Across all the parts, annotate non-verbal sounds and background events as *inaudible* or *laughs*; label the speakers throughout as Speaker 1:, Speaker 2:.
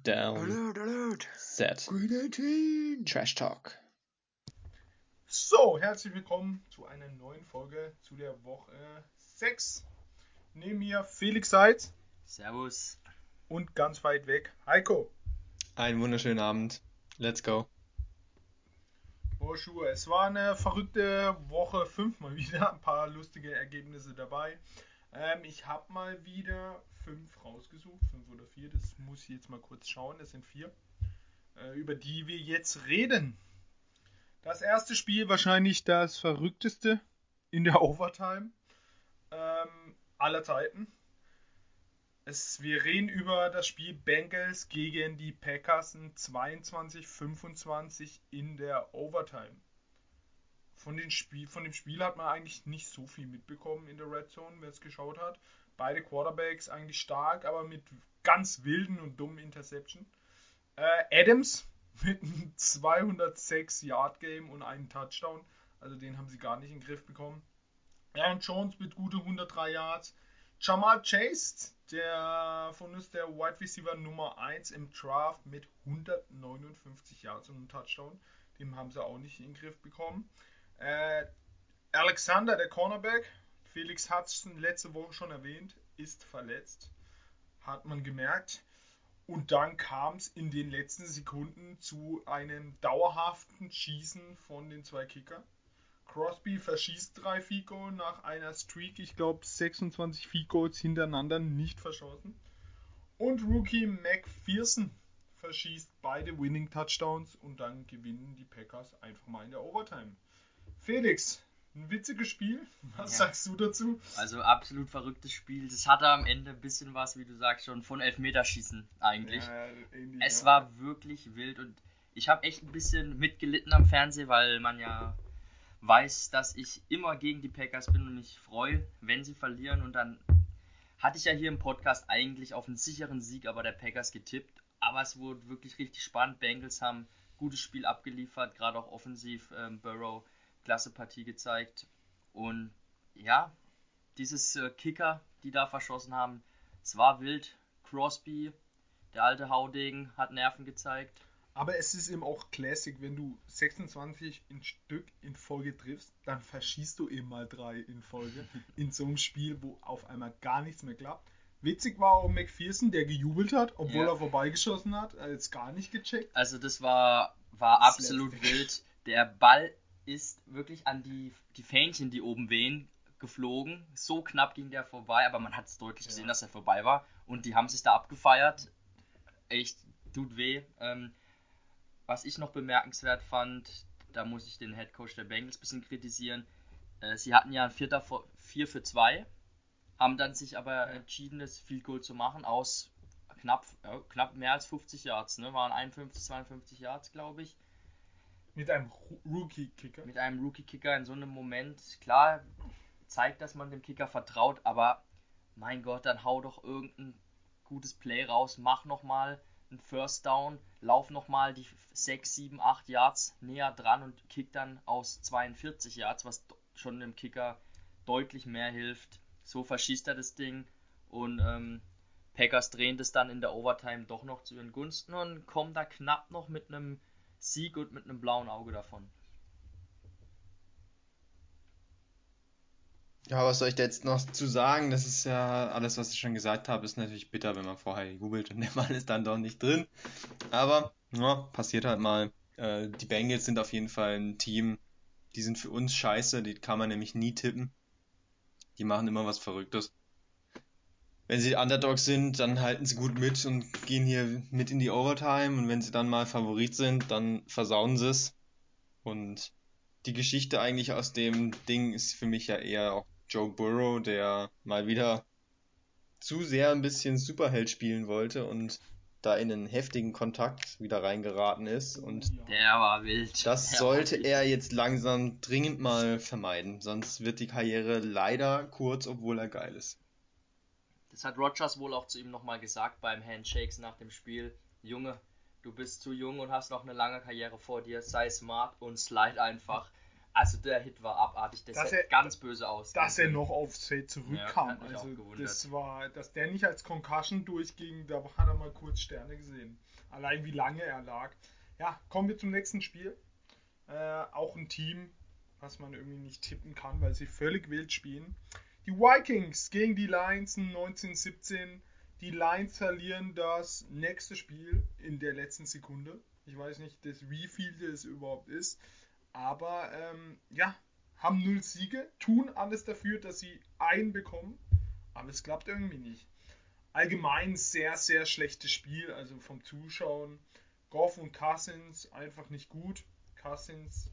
Speaker 1: Down.
Speaker 2: Alert, alert.
Speaker 1: Set.
Speaker 2: Green 18.
Speaker 1: Trash Talk.
Speaker 3: So, herzlich willkommen zu einer neuen Folge zu der Woche 6. Neben mir Felix Seitz
Speaker 2: Servus.
Speaker 3: und ganz weit weg Heiko.
Speaker 1: Einen wunderschönen Abend. Let's go.
Speaker 3: Bonjour. Es war eine verrückte Woche 5 mal *laughs* wieder. Ein paar lustige Ergebnisse dabei. Ähm, ich habe mal wieder 5 rausgesucht. 5 oder 4. Das muss ich jetzt mal kurz schauen. Das sind 4. Äh, über die wir jetzt reden. Das erste Spiel wahrscheinlich das verrückteste in der Overtime ähm, aller Zeiten. Es, wir reden über das Spiel Bengals gegen die Packers ein 22-25 in der Overtime. Von, Spiel, von dem Spiel hat man eigentlich nicht so viel mitbekommen in der Red Zone, wer es geschaut hat. Beide Quarterbacks eigentlich stark, aber mit ganz wilden und dummen Interception. Äh, Adams *laughs* mit einem 206 Yard Game und einem Touchdown. Also den haben sie gar nicht in den Griff bekommen. Aaron Jones mit gute 103 Yards. Jamal Chase, der von uns der Wide Receiver Nummer 1 im Draft mit 159 Yards und einem Touchdown. Den haben sie auch nicht in den Griff bekommen. Äh, Alexander, der Cornerback, Felix Hudson letzte Woche schon erwähnt, ist verletzt. Hat man gemerkt. Und dann kam es in den letzten Sekunden zu einem dauerhaften Schießen von den zwei Kickern. Crosby verschießt drei Goals nach einer Streak, ich glaube 26 Field Goals hintereinander nicht verschossen. Und Rookie McPherson verschießt beide Winning Touchdowns und dann gewinnen die Packers einfach mal in der Overtime. Felix, ein witziges Spiel. *laughs* Was
Speaker 2: Ja.
Speaker 3: sagst du dazu?
Speaker 2: Also absolut verrücktes Spiel. Das hatte am Ende ein bisschen was, wie du sagst, schon von Elfmeterschießen eigentlich.
Speaker 3: Ja,
Speaker 2: Es
Speaker 3: ja.
Speaker 2: war wirklich wild und ich habe echt ein bisschen mitgelitten am Fernsehen, weil man ja weiß, dass ich immer gegen die Packers bin und mich freue, wenn sie verlieren. Und dann hatte ich ja hier im Podcast eigentlich auf einen sicheren Sieg aber der Packers getippt. Aber es wurde wirklich richtig spannend. Bengals haben ein gutes Spiel abgeliefert, gerade auch offensiv. Ähm, Burrow, klasse Partie gezeigt. Und ja, dieses äh, Kicker, die da verschossen haben, es war wild. Crosby, der alte Haudegen, hat Nerven gezeigt.
Speaker 3: Aber es ist eben auch Classic, wenn du 26 in Stück in Folge triffst, dann verschießt du eben mal drei in Folge *laughs* in so einem Spiel, wo auf einmal gar nichts mehr klappt. Witzig war auch McPherson, der gejubelt hat, obwohl
Speaker 2: Ja.
Speaker 3: er vorbeigeschossen hat, er hat jetzt gar nicht gecheckt.
Speaker 2: Also das war, war absolut wild. Der Ball ist wirklich an die, die Fähnchen, die oben wehen, geflogen. So knapp ging der vorbei, aber man hat es deutlich
Speaker 3: Ja.
Speaker 2: gesehen, dass er vorbei war. Und die haben sich da abgefeiert. Echt, tut weh. Ähm, was ich noch bemerkenswert fand, da muss ich den Headcoach der Bengals ein bisschen kritisieren. Äh, sie hatten ja ein Vierter vor, 4 für 2, haben dann sich aber entschieden, das Field Goal zu machen aus knapp, ja, knapp mehr als 50 Yards, ne? Waren 51, 52 Yards, glaube ich.
Speaker 3: Mit einem Rookie-Kicker.
Speaker 2: Mit einem Rookie-Kicker in so einem Moment, klar, zeigt, dass man dem Kicker vertraut, aber mein Gott, dann hau doch irgendein gutes Play raus, mach nochmal einen First Down, lauf nochmal die 6, 7, 8 Yards näher dran und kick dann aus 42 Yards, was schon dem Kicker deutlich mehr hilft. So verschießt er das Ding und ähm, Packers drehen das dann in der Overtime doch noch zu ihren Gunsten und kommen da knapp noch mit einem Sieg und mit einem blauen Auge davon.
Speaker 1: Ja, was soll ich da jetzt noch zu sagen? Das ist ja alles, was ich schon gesagt habe, ist natürlich bitter, wenn man vorher jubelt und der Ball ist dann doch nicht drin. Aber, ja, passiert halt mal. Äh, die Bengals sind auf jeden Fall ein Team, die sind für uns scheiße, die kann man nämlich nie tippen. Die machen immer was Verrücktes. Wenn sie Underdogs sind, dann halten sie gut mit und gehen hier mit in die Overtime. Und wenn sie dann mal Favorit sind, dann versauen sie es. Und die Geschichte eigentlich aus dem Ding ist für mich ja eher auch Joe Burrow, der mal wieder zu sehr ein bisschen Superheld spielen wollte und da in einen heftigen Kontakt wieder reingeraten ist. Und.
Speaker 2: Der war wild.
Speaker 1: das
Speaker 2: Der
Speaker 1: sollte
Speaker 2: wild.
Speaker 1: er jetzt langsam dringend mal vermeiden. Sonst wird die Karriere leider kurz, obwohl er geil ist.
Speaker 2: Das hat Rogers wohl auch zu ihm nochmal gesagt beim Handshakes nach dem Spiel. Junge, du bist zu jung und hast noch eine lange Karriere vor dir. Sei smart und slide einfach. Also der Hit war abartig, der
Speaker 3: Dass
Speaker 2: sah ganz böse aus.
Speaker 3: dass er noch aufs Feld zurückkam.
Speaker 2: Ja,
Speaker 3: also das war, dass der nicht als Concussion durchging, da hat er mal kurz Sterne gesehen. Allein wie lange er lag. Ja, kommen wir zum nächsten Spiel. Äh, auch ein Team, was man irgendwie nicht tippen kann, weil sie völlig wild spielen. Die Vikings gegen die Lions 1917. Die Lions verlieren das nächste Spiel in der letzten Sekunde. Ich weiß nicht, das wie viel es überhaupt ist. Aber ähm, ja, haben null Siege, tun alles dafür, dass sie einen bekommen, aber es klappt irgendwie nicht. Allgemein sehr, sehr schlechtes Spiel, also vom Zuschauen. Goff und Cousins einfach nicht gut. Cousins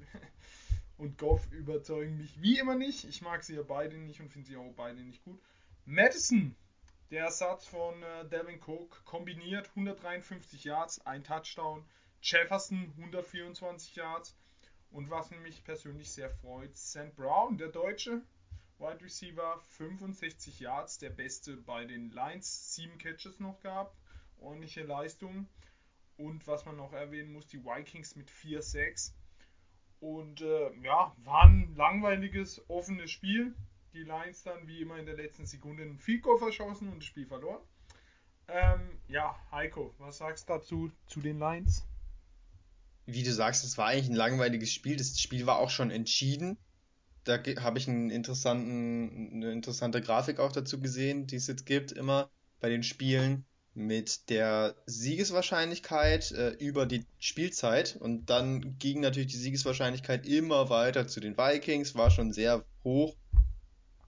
Speaker 3: und Goff überzeugen mich wie immer nicht. Ich mag sie ja beide nicht und finde sie auch beide nicht gut. Madison, der Ersatz von äh, Devin Cook, kombiniert 153 Yards, ein Touchdown. Jefferson 124 Yards. Und was mich persönlich sehr freut, St. Brown, der Deutsche, Wide Receiver, 65 Yards, der beste bei den Lions, 7 Catches noch gehabt, ordentliche Leistung. Und was man noch erwähnen muss, die Vikings mit 4-6. Und äh, ja, war ein langweiliges, offenes Spiel. Die Lions dann wie immer in der letzten Sekunde einen Field verschossen und das Spiel verloren. Ähm, ja, Heiko, was sagst du dazu zu den Lions?
Speaker 1: Wie du sagst, es war eigentlich ein langweiliges Spiel. Das Spiel war auch schon entschieden. Da habe ich einen interessanten, eine interessante Grafik auch dazu gesehen, die es jetzt gibt, immer bei den Spielen mit der Siegeswahrscheinlichkeit äh, über die Spielzeit. Und dann ging natürlich die Siegeswahrscheinlichkeit immer weiter zu den Vikings, war schon sehr hoch.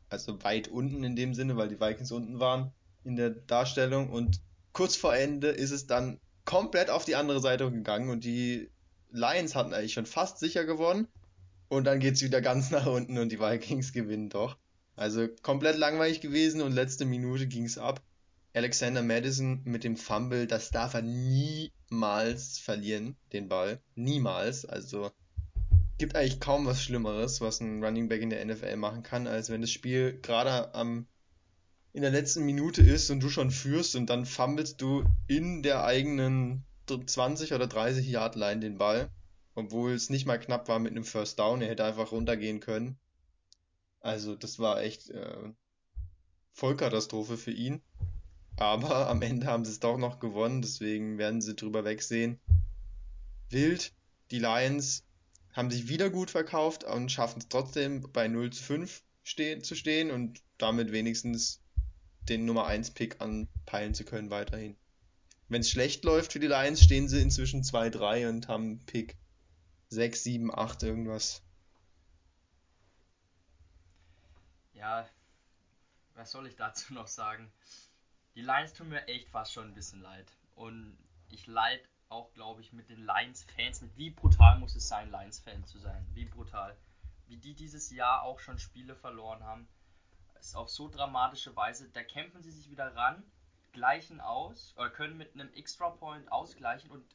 Speaker 1: Also weit unten in dem Sinne, weil die Vikings unten waren in der Darstellung. Und kurz vor Ende ist es dann komplett auf die andere Seite gegangen und die Lions hatten eigentlich schon fast sicher gewonnen. Und dann geht's wieder ganz *laughs* nach unten und die Vikings gewinnen doch. Also komplett langweilig gewesen und letzte Minute ging's ab. Alexander Madison mit dem Fumble, das darf er niemals verlieren, den Ball. Niemals. Also gibt eigentlich kaum was Schlimmeres, was ein Running Back in der NFL machen kann, als wenn das Spiel gerade am in der letzten Minute ist und du schon führst und dann fummelst du in der eigenen 20 oder 30 Yard Line den Ball, obwohl es nicht mal knapp war mit einem First Down, er hätte einfach runtergehen können. Also das war echt äh, Vollkatastrophe für ihn. Aber am Ende haben sie es doch noch gewonnen, deswegen werden sie drüber wegsehen. Wild, die Lions haben sich wieder gut verkauft und schaffen es trotzdem bei 0 zu 5 ste zu stehen und damit wenigstens den Nummer 1 Pick anpeilen zu können weiterhin. Wenn es schlecht läuft für die Lions, stehen sie inzwischen 2-3 und haben Pick 6, 7, 8 irgendwas.
Speaker 2: Ja, was soll ich dazu noch sagen? Die Lions tun mir echt fast schon ein bisschen leid. Und ich leid auch, glaube ich, mit den Lions-Fans. Wie brutal muss es sein, Lions-Fan zu sein? Wie brutal. Wie die dieses Jahr auch schon Spiele verloren haben. Ist auf so dramatische Weise. Da kämpfen sie sich wieder ran, gleichen aus, oder können mit einem Extra-Point ausgleichen und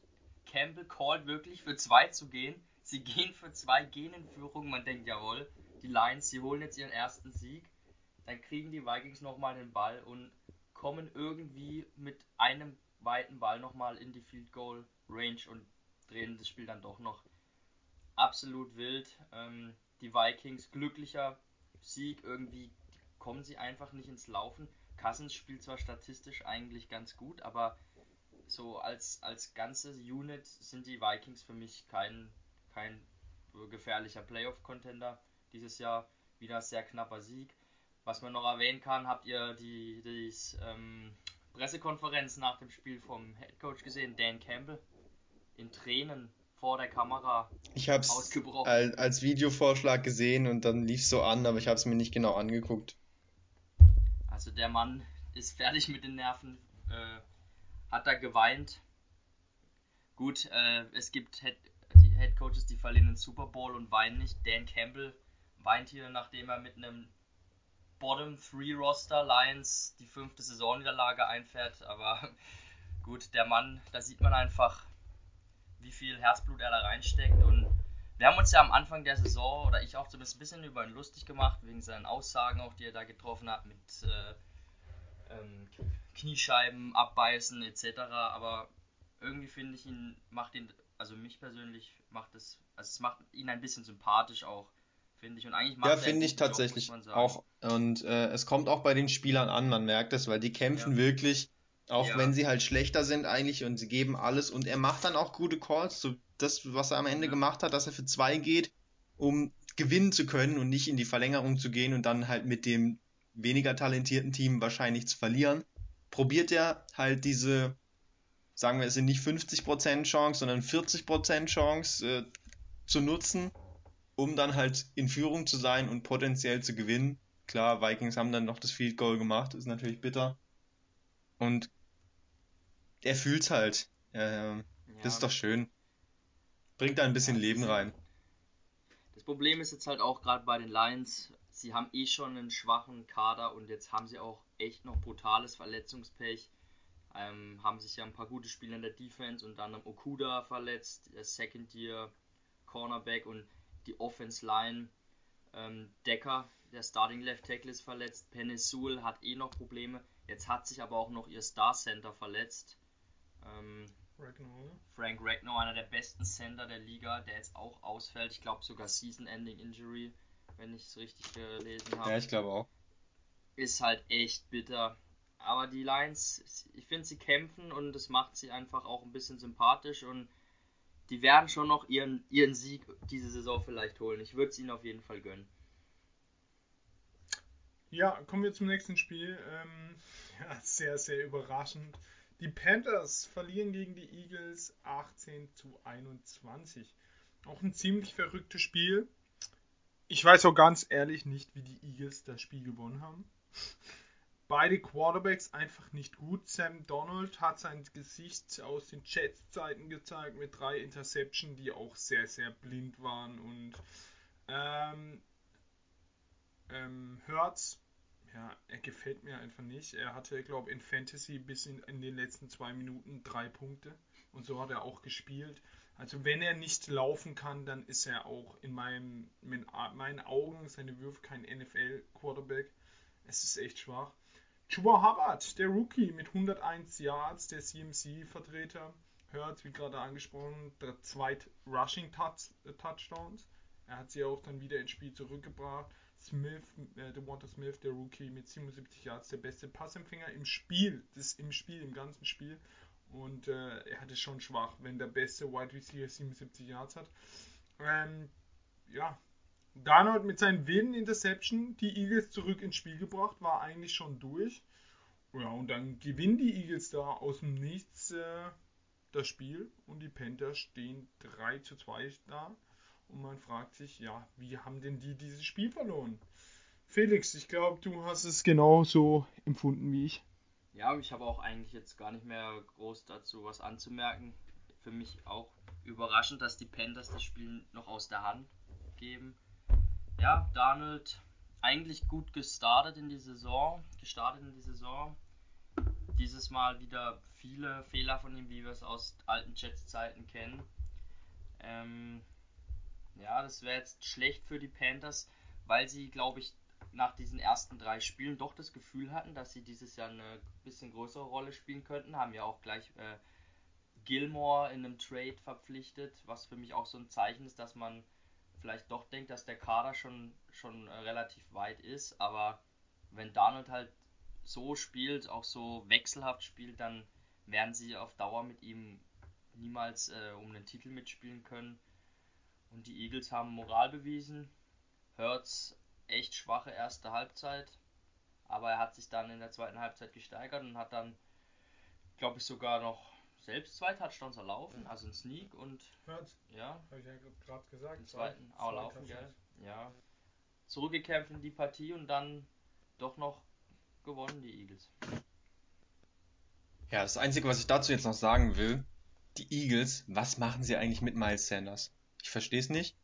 Speaker 2: Campbell callt wirklich für zwei zu gehen. Sie gehen für zwei, gehen in Führung. Man denkt, jawohl, die Lions, sie holen jetzt ihren ersten Sieg. Dann kriegen die Vikings nochmal den Ball und kommen irgendwie mit einem weiten Ball nochmal in die Field Goal Range und drehen das Spiel dann doch noch. Absolut wild. Ähm, die Vikings glücklicher Sieg. Irgendwie kommen sie einfach nicht ins Laufen. Cousins spielt zwar statistisch eigentlich ganz gut, aber so als, als ganze Unit sind die Vikings für mich kein, kein gefährlicher Playoff-Contender dieses Jahr. Wieder sehr knapper Sieg. Was man noch erwähnen kann, habt ihr die, die ähm, Pressekonferenz nach dem Spiel vom Headcoach gesehen, Dan Campbell, in Tränen vor der Kamera
Speaker 1: Ich habe es
Speaker 2: ausgebrochen.
Speaker 1: als, als Videovorschlag gesehen und dann lief es so an, aber ich habe es mir nicht genau angeguckt.
Speaker 2: Also der Mann ist fertig mit den Nerven, äh, hat da geweint. Gut, äh, es gibt Head, die Head Coaches, die verlieren den Super Bowl und weinen nicht. Dan Campbell weint hier, nachdem er mit einem Bottom 3 Roster Lions die fünfte Saisonniederlage einfährt. Aber *laughs* gut, der Mann, da sieht man einfach, wie viel Herzblut er da reinsteckt. Und wir haben uns ja am Anfang der Saison, oder ich auch zumindest ein bisschen über ihn lustig gemacht, wegen seinen Aussagen auch, die er da getroffen hat mit äh, ähm, Kniescheiben abbeißen etc. Aber irgendwie finde ich ihn, macht ihn, also mich persönlich macht es, also es macht ihn ein bisschen sympathisch auch, finde ich. Und eigentlich macht
Speaker 1: Ja, finde ich
Speaker 2: Job,
Speaker 1: tatsächlich
Speaker 2: sagen.
Speaker 1: auch. Und äh, es kommt auch bei den Spielern an, man merkt es, weil die kämpfen
Speaker 2: Ja.
Speaker 1: wirklich, auch
Speaker 2: Ja.
Speaker 1: wenn sie halt schlechter sind eigentlich und sie geben alles und er macht dann auch gute Calls. So das, was er am Ende
Speaker 2: Ja.
Speaker 1: gemacht hat, dass er für zwei geht, um gewinnen zu können und nicht in die Verlängerung zu gehen und dann halt mit dem weniger talentierten Team wahrscheinlich zu verlieren, probiert er halt diese, sagen wir, es sind nicht 50% Chance, sondern 40% Chance äh, zu nutzen, um dann halt in Führung zu sein und potenziell zu gewinnen. Klar, Vikings haben dann noch das Field Goal gemacht, ist natürlich bitter. Und er fühlt's halt. Ähm,
Speaker 2: Ja.
Speaker 1: Das ist doch schön. Bringt da ein bisschen Leben rein.
Speaker 2: Das Problem ist jetzt halt auch gerade bei den Lions, sie haben eh schon einen schwachen Kader und jetzt haben sie auch echt noch brutales Verletzungspech. Ähm, haben sich ja ein paar gute Spieler in der Defense und dann Okuda verletzt, der Second Year Cornerback und die Offense Line. Ähm, Decker, der Starting Left Tackle ist verletzt. Penesul hat eh noch Probleme. Jetzt hat sich aber auch noch ihr Star Center verletzt. Ähm,
Speaker 3: Ragnar,
Speaker 2: Frank Ragnow, einer der besten Center der Liga, der jetzt auch ausfällt. Ich glaube sogar Season-Ending Injury, wenn ich es richtig gelesen habe.
Speaker 1: Ja, ich glaube auch.
Speaker 2: Ist halt echt bitter. Aber die Lions, ich finde, sie kämpfen und das macht sie einfach auch ein bisschen sympathisch und die werden schon noch ihren, ihren Sieg diese Saison vielleicht holen. Ich würde es ihnen auf jeden Fall gönnen.
Speaker 3: Ja, kommen wir zum nächsten Spiel. Ähm, *laughs* ja, sehr, sehr überraschend. Die Panthers verlieren gegen die Eagles 18 zu 21. Auch ein ziemlich verrücktes Spiel. Ich weiß auch ganz ehrlich nicht, wie die Eagles das Spiel gewonnen haben. Beide Quarterbacks einfach nicht gut. Sam Donald hat sein Gesicht aus den Jets-Zeiten gezeigt mit drei Interception, die auch sehr, sehr blind waren. Und ähm, ähm, Hertz, ja, er gefällt mir einfach nicht. Er hatte, glaube in Fantasy bis in, in den letzten zwei Minuten drei Punkte. Und so hat er auch gespielt. Also wenn er nicht laufen kann, dann ist er auch in meinem, in meinen Augen seine Würfe kein NFL-Quarterback. Es ist echt schwach. Chuba Hubbard, der Rookie mit 101 Yards, der CMC-Vertreter. Hört, wie gerade angesprochen, der zweit Rushing -Touch Touchdowns. Er hat sie auch dann wieder ins Spiel zurückgebracht. Smith, äh, Devonta Smith, der Rookie mit 77 Yards, der beste Passempfänger im Spiel, das im Spiel, im ganzen Spiel. Und äh, er hatte schon schwach, wenn der beste Wide Receiver 77 Yards hat. Ähm, ja, Darnold mit seinen wilden Interception die Eagles zurück ins Spiel gebracht, war eigentlich schon durch. Ja, und dann gewinnen die Eagles da aus dem Nichts äh, das Spiel und die Panthers stehen 3 zu 2 da. Und man fragt sich, ja, wie haben denn die dieses Spiel verloren? Felix, ich glaube, du hast es genauso empfunden wie ich.
Speaker 2: Ja, ich habe auch eigentlich jetzt gar nicht mehr groß dazu was anzumerken. Für mich auch überraschend, dass die Panthers das Spiel noch aus der Hand geben. Ja, Donald eigentlich gut gestartet in die Saison, gestartet in die Saison. Dieses Mal wieder viele Fehler von ihm, wie wir es aus alten Jets-Zeiten kennen. Ähm, ja, das wäre jetzt schlecht für die Panthers, weil sie, glaube ich, nach diesen ersten drei Spielen doch das Gefühl hatten, dass sie dieses Jahr eine bisschen größere Rolle spielen könnten. Haben ja auch gleich äh, Gilmore in einem Trade verpflichtet, was für mich auch so ein Zeichen ist, dass man vielleicht doch denkt, dass der Kader schon, schon äh, relativ weit ist. Aber wenn Donald halt so spielt, auch so wechselhaft spielt, dann werden sie auf Dauer mit ihm niemals äh, um einen Titel mitspielen können. Und die Eagles haben Moral bewiesen. Hurts echt schwache erste Halbzeit, aber er hat sich dann in der zweiten Halbzeit gesteigert und hat dann, glaube ich, sogar noch selbst zwei Touchdowns erlaufen, also ein Sneak und
Speaker 3: Hört,
Speaker 2: ja,
Speaker 3: habe ich ja gerade gesagt.
Speaker 2: den zweiten auch laufen, gell? Ja. Zurückgekämpft in die Partie und dann doch noch gewonnen, die Eagles.
Speaker 1: Ja, das Einzige, was ich dazu jetzt noch sagen will, die Eagles, was machen sie eigentlich mit Miles Sanders? Ich verstehe es nicht.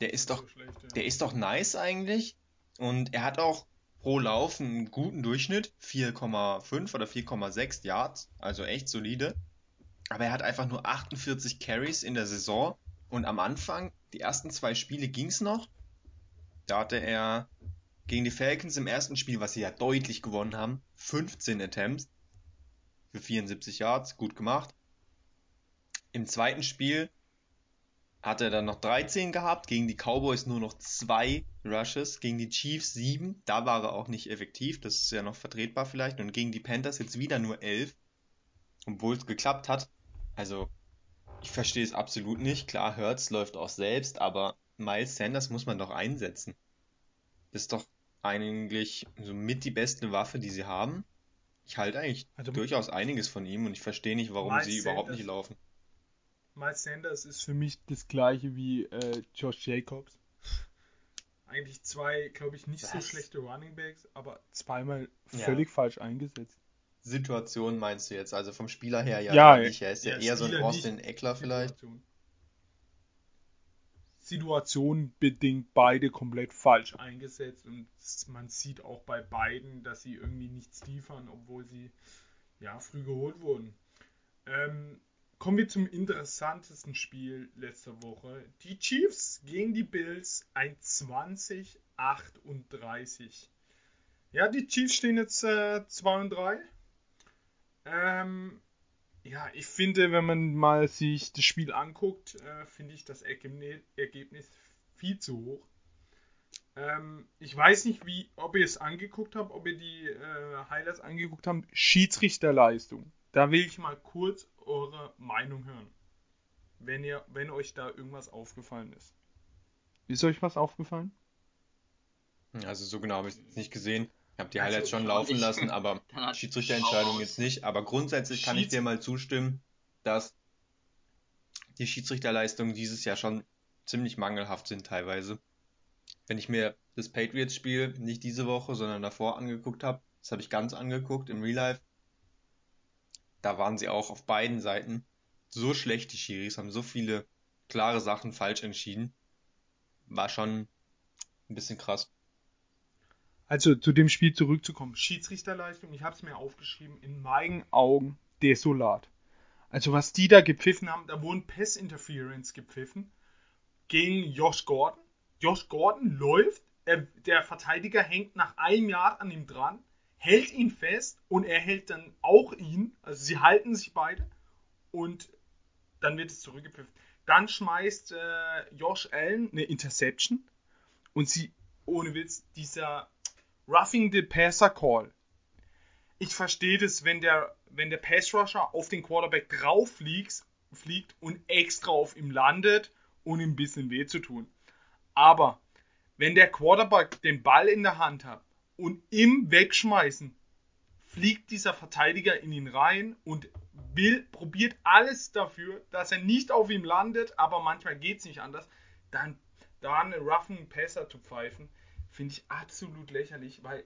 Speaker 1: Der ist doch,
Speaker 3: So schlecht, ja.
Speaker 1: der ist doch nice eigentlich. Und er hat auch pro Lauf einen guten Durchschnitt, 4,5 oder 4,6 Yards, also echt solide. Aber er hat einfach nur 48 Carries in der Saison. Und am Anfang, die ersten zwei Spiele ging's noch. Da hatte er gegen die Falcons im ersten Spiel, was sie ja deutlich gewonnen haben, 15 Attempts für 74 Yards, gut gemacht. Im zweiten Spiel hat er dann noch 13 gehabt, gegen die Cowboys nur noch zwei Rushes, gegen die Chiefs sieben, da war er auch nicht effektiv, das ist ja noch vertretbar vielleicht, und gegen die Panthers jetzt wieder nur elf, obwohl es geklappt hat. Also, ich verstehe es absolut nicht. Klar, Hertz läuft auch selbst, aber Miles Sanders muss man doch einsetzen. Das ist doch eigentlich so mit die beste Waffe, die sie haben. Ich halte eigentlich
Speaker 3: Also-
Speaker 1: durchaus einiges von ihm und ich verstehe nicht, warum
Speaker 3: Miles
Speaker 1: sie überhaupt
Speaker 3: Sanders-
Speaker 1: nicht laufen.
Speaker 3: Miles Sanders ist für mich das gleiche wie äh, Josh Jacobs. Eigentlich zwei, glaube ich, nicht so
Speaker 1: Was?
Speaker 3: schlechte Running Backs, aber zweimal
Speaker 1: Ja.
Speaker 3: völlig falsch eingesetzt.
Speaker 1: Situation meinst du jetzt? Also vom Spieler her ja,
Speaker 3: Ja,
Speaker 1: nicht. Er ist ja,
Speaker 3: ja,
Speaker 1: eher so ein
Speaker 3: Spieler
Speaker 1: Austin Eckler vielleicht.
Speaker 3: Situation. Situation bedingt beide komplett falsch eingesetzt und man sieht auch bei beiden, dass sie irgendwie nichts liefern, obwohl sie ja früh geholt wurden. Ähm, kommen wir zum interessantesten Spiel letzter Woche. Die Chiefs gegen die Bills ein 20-38. Ja, die Chiefs stehen jetzt äh, 2 und 3. Ähm, ja, ich finde, wenn man mal sich das Spiel anguckt, äh, finde ich das Ergebnis, viel zu hoch. Ähm, ich weiß nicht, wie, ob ihr es angeguckt habt, ob ihr die äh, Highlights angeguckt habt. Schiedsrichterleistung. Da will ich mal kurz eure Meinung hören. Wenn ihr, wenn euch da irgendwas aufgefallen ist. Ist euch was aufgefallen?
Speaker 1: Also so genau habe ich es nicht gesehen. Ich habe die
Speaker 3: Also,
Speaker 1: Highlights schon
Speaker 2: auch
Speaker 1: laufen
Speaker 2: nicht.
Speaker 1: lassen, *laughs* aber Schiedsrichterentscheidung jetzt nicht. Aber grundsätzlich kann ich
Speaker 3: Schieds-
Speaker 1: dir mal zustimmen, dass die Schiedsrichterleistungen dieses Jahr schon ziemlich mangelhaft sind teilweise. Wenn ich mir das Patriots-Spiel nicht diese Woche, sondern davor angeguckt habe, das habe ich ganz angeguckt im Real Life, da waren sie auch auf beiden Seiten so schlecht, die Schiris, haben so viele klare Sachen falsch entschieden. War schon ein bisschen krass.
Speaker 3: Also zu dem Spiel zurückzukommen. Schiedsrichterleistung, ich habe es mir aufgeschrieben, in meinen Augen desolat. Also was die da gepfiffen haben, da wurden Pass Interference gepfiffen gegen Josh Gordon. Josh Gordon läuft, er, der Verteidiger hängt nach einem Jahr an ihm dran, hält ihn fest und er hält dann auch ihn. Also sie halten sich beide und dann wird es zurückgepfiffen. Dann schmeißt äh, Josh Allen eine Interception und sie, ohne Witz, dieser Roughing the Passer Call. Ich verstehe das, wenn der, wenn der Pass Rusher auf den Quarterback drauf fliegt, fliegt und extra auf ihm landet, um ihm ein bisschen weh zu tun. Aber wenn der Quarterback den Ball in der Hand hat und im Wegschmeißen fliegt dieser Verteidiger in ihn rein und will, probiert alles dafür, dass er nicht auf ihm landet, aber manchmal geht es nicht anders, dann da einen roughen Passer zu pfeifen, finde ich absolut lächerlich, weil,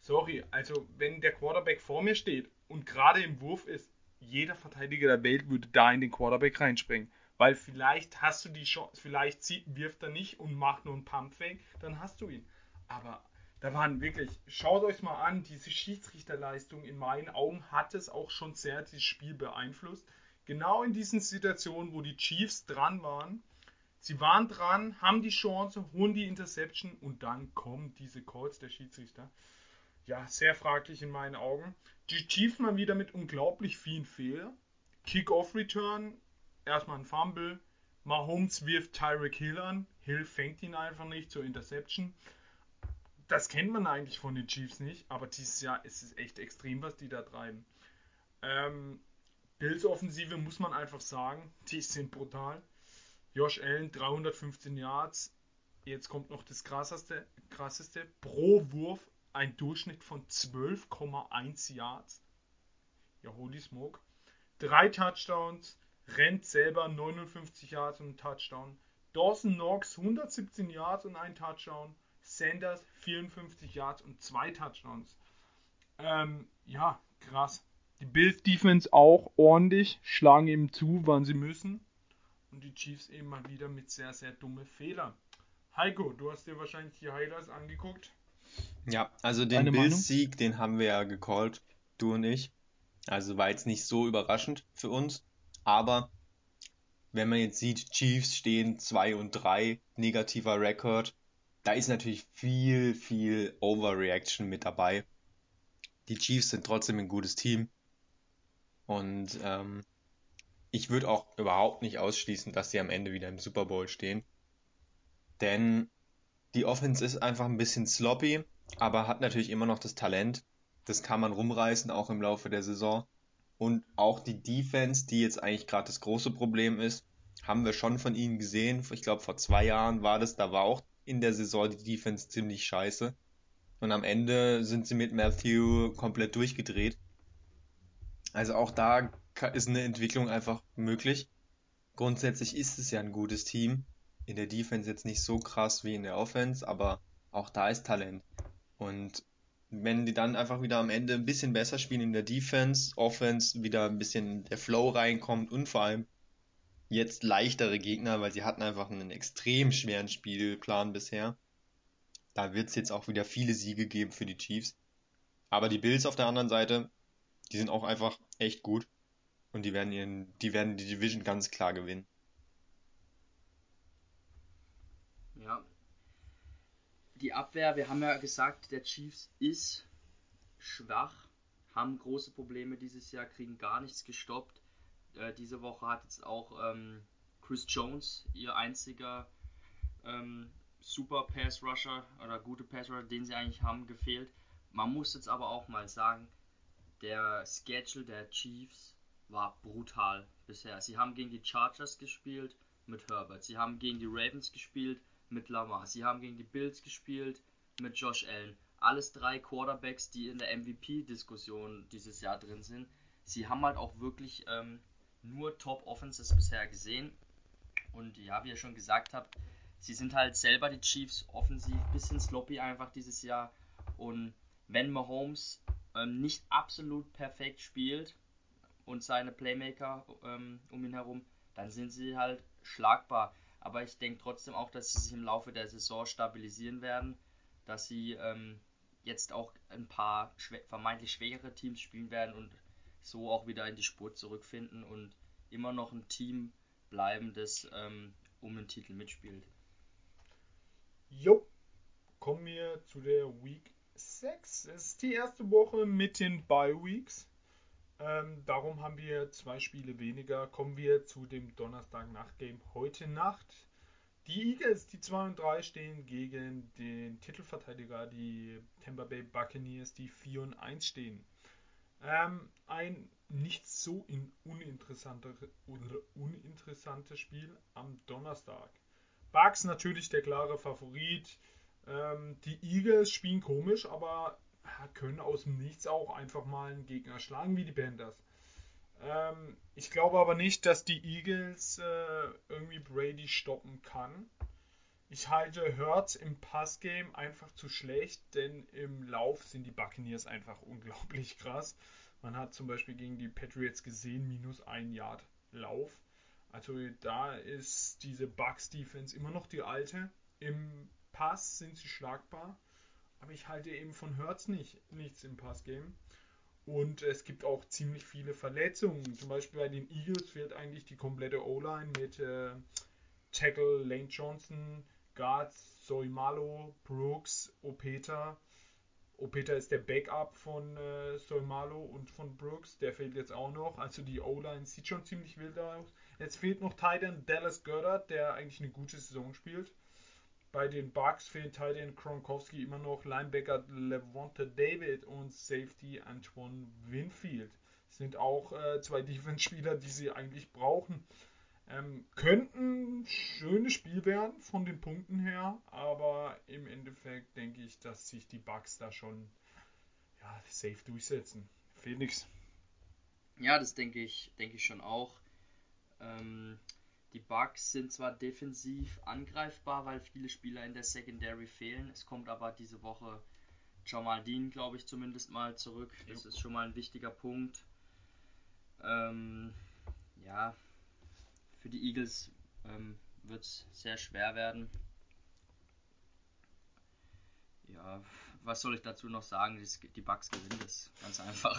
Speaker 3: sorry, also wenn der Quarterback vor mir steht und gerade im Wurf ist, jeder Verteidiger der Welt würde da in den Quarterback reinspringen. Weil vielleicht hast du die Chance, vielleicht zieht, wirft er nicht und macht nur einen Pumpfake, dann hast du ihn. Aber da waren wirklich, schaut euch mal an, diese Schiedsrichterleistung in meinen Augen hat es auch schon sehr das Spiel beeinflusst. Genau in diesen Situationen, wo die Chiefs dran waren, sie waren dran, haben die Chance, holen die Interception und dann kommen diese Calls der Schiedsrichter. Ja, sehr fraglich in meinen Augen. Die Chiefs mal wieder mit unglaublich vielen Fehlern. Kick-Off-Return, erstmal ein Fumble. Mahomes wirft Tyreek Hill an. Hill fängt ihn einfach nicht zur Interception. Das kennt man eigentlich von den Chiefs nicht, aber dieses Jahr ist es echt extrem, was die da treiben. Ähm, Bills Offensive muss man einfach sagen, die sind brutal. Josh Allen 315 Yards. Jetzt kommt noch das krasseste, krasseste. Pro Wurf ein Durchschnitt von 12,1 Yards. Ja, holy smoke. Drei Touchdowns, rennt selber 59 Yards und ein Touchdown. Dawson Knox 117 Yards und ein Touchdown. Sanders 54 Yards und zwei Touchdowns. Ähm, ja, krass. Die Bills Defense auch ordentlich, schlagen eben zu, wann sie müssen. Und die Chiefs eben mal wieder mit sehr, sehr dumme Fehlern. Heiko, du hast dir wahrscheinlich die Highlights angeguckt.
Speaker 1: Ja, also den? Bills-Sieg, den haben wir ja gecallt, du und ich. Also war jetzt nicht so überraschend für uns. Aber wenn man jetzt sieht, Chiefs stehen 2 und 3, negativer Rekord, da ist natürlich viel, viel Overreaction mit dabei. Die Chiefs sind trotzdem ein gutes Team. Und ähm, ich würde auch überhaupt nicht ausschließen, dass sie am Ende wieder im Super Bowl stehen. Denn die Offense ist einfach ein bisschen sloppy, aber hat natürlich immer noch das Talent. Das kann man rumreißen, auch im Laufe der Saison. Und auch die Defense, die jetzt eigentlich gerade das große Problem ist, haben wir schon von ihnen gesehen. Ich glaube, vor zwei Jahren war das, da war auch in der Saison die Defense ziemlich scheiße. Und am Ende sind sie mit Matthew komplett durchgedreht. Also auch da ist eine Entwicklung einfach möglich. Grundsätzlich ist es ja ein gutes Team. In der Defense jetzt nicht so krass wie in der Offense, aber auch da ist Talent. Und wenn die dann einfach wieder am Ende ein bisschen besser spielen in der Defense, Offense wieder ein bisschen der Flow reinkommt und vor allem jetzt leichtere Gegner, weil sie hatten einfach einen extrem schweren Spielplan bisher. Da wird es jetzt auch wieder viele Siege geben für die Chiefs. Aber die Bills auf der anderen Seite, die sind auch einfach echt gut. Und die werden, ihren, die, werden die Division ganz klar gewinnen.
Speaker 2: Ja. Die Abwehr, wir haben ja gesagt, der Chiefs ist schwach, haben große Probleme dieses Jahr, kriegen gar nichts gestoppt. Äh, diese Woche hat jetzt auch ähm, Chris Jones, ihr einziger ähm, super Pass Rusher oder gute Pass Rusher, den sie eigentlich haben, gefehlt. Man muss jetzt aber auch mal sagen, der Schedule der Chiefs war brutal bisher. Sie haben gegen die Chargers gespielt mit Herbert. Sie haben gegen die Ravens gespielt mit Lamar. Sie haben gegen die Bills gespielt mit Josh Allen. Alles drei Quarterbacks, die in der MVP-Diskussion dieses Jahr drin sind. Sie haben halt auch wirklich ähm, nur Top-Offenses bisher gesehen. Und ja, wie ihr schon gesagt habt, sie sind halt selber die Chiefs offensiv bisschen sloppy einfach dieses Jahr. Und wenn Mahomes ähm, nicht absolut perfekt spielt und seine Playmaker ähm, um ihn herum, dann sind sie halt schlagbar. Aber ich denke trotzdem auch, dass sie sich im Laufe der Saison stabilisieren werden, dass sie ähm, jetzt auch ein paar schw vermeintlich schwächere Teams spielen werden und so auch wieder in die Spur zurückfinden und immer noch ein Team bleiben, das ähm, um den Titel mitspielt.
Speaker 3: Jo, kommen wir zu der Week 6. Es ist die erste Woche mit den Bye Weeks. Ähm, darum haben wir zwei Spiele weniger. Kommen wir zu dem Donnerstag-Nacht-Game heute Nacht. Die Eagles, die 2 und 3 stehen gegen den Titelverteidiger, die Tampa Bay Buccaneers, die 4 und 1 stehen. Ähm, ein nicht so uninteressantes Spiel am Donnerstag. Bucks natürlich der klare Favorit. Ähm, die Eagles spielen komisch, aber können aus dem Nichts auch einfach mal einen Gegner schlagen wie die Panthers. Ähm, ich glaube aber nicht, dass die Eagles äh, irgendwie Brady stoppen kann. Ich halte Hurts im Passgame einfach zu schlecht, denn im Lauf sind die Buccaneers einfach unglaublich krass. Man hat zum Beispiel gegen die Patriots gesehen, minus ein Yard Lauf. Also da ist diese Bucks Defense immer noch die alte. Im Pass sind sie schlagbar. Aber ich halte eben von Hurts nicht, nichts im Passgame. Und es gibt auch ziemlich viele Verletzungen. Zum Beispiel bei den Eagles fehlt eigentlich die komplette O-Line mit äh, Tackle Lane Johnson, Guards Soimalo, Brooks, Opeta. Opeta ist der Backup von äh, Soimalo und von Brooks. Der fehlt jetzt auch noch. Also die O-Line sieht schon ziemlich wild aus. Jetzt fehlt noch Titan Dallas Goddard, der eigentlich eine gute Saison spielt. Bei den Bucks fehlen Titan Kronkowski immer noch, Linebacker Levante David und Safety Antoine Winfield. Sind auch äh, zwei *laughs* Defense-Spieler, die sie eigentlich brauchen. Ähm, könnten schönes Spiel werden von den Punkten her, aber im Endeffekt denke ich, dass sich die Bucks da schon ja, safe durchsetzen. Felix.
Speaker 2: Ja, das denke ich, denke ich schon auch. Ähm, die Bugs sind zwar defensiv angreifbar, weil viele Spieler in der Secondary fehlen. Es kommt aber diese Woche Jamal Dean, glaube ich, zumindest mal zurück. Das ist schon mal ein wichtiger Punkt. Ähm, ja, für die Eagles ähm, wird es sehr schwer werden. Ja, was soll ich dazu noch sagen? Die Bugs gewinnen das ganz einfach.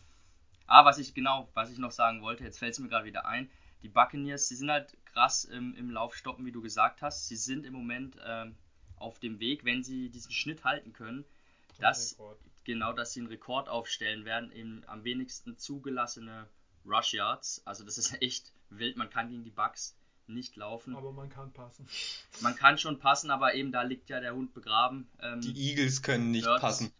Speaker 2: *laughs* ah, was ich genau, was ich noch sagen wollte, jetzt fällt es mir gerade wieder ein die Buccaneers, sie sind halt krass im, im Lauf stoppen, wie du gesagt hast. Sie sind im Moment ähm, auf dem Weg, wenn sie diesen Schnitt halten können, dass, genau, dass sie einen Rekord aufstellen werden, im am wenigsten zugelassene Rush Yards. Also das ist *laughs* echt wild. Man kann gegen die Bucks nicht laufen.
Speaker 3: Aber man kann passen.
Speaker 2: Man kann schon passen, aber eben da liegt ja der Hund begraben. Ähm,
Speaker 1: Die Eagles können nicht
Speaker 2: Hurts-
Speaker 1: passen.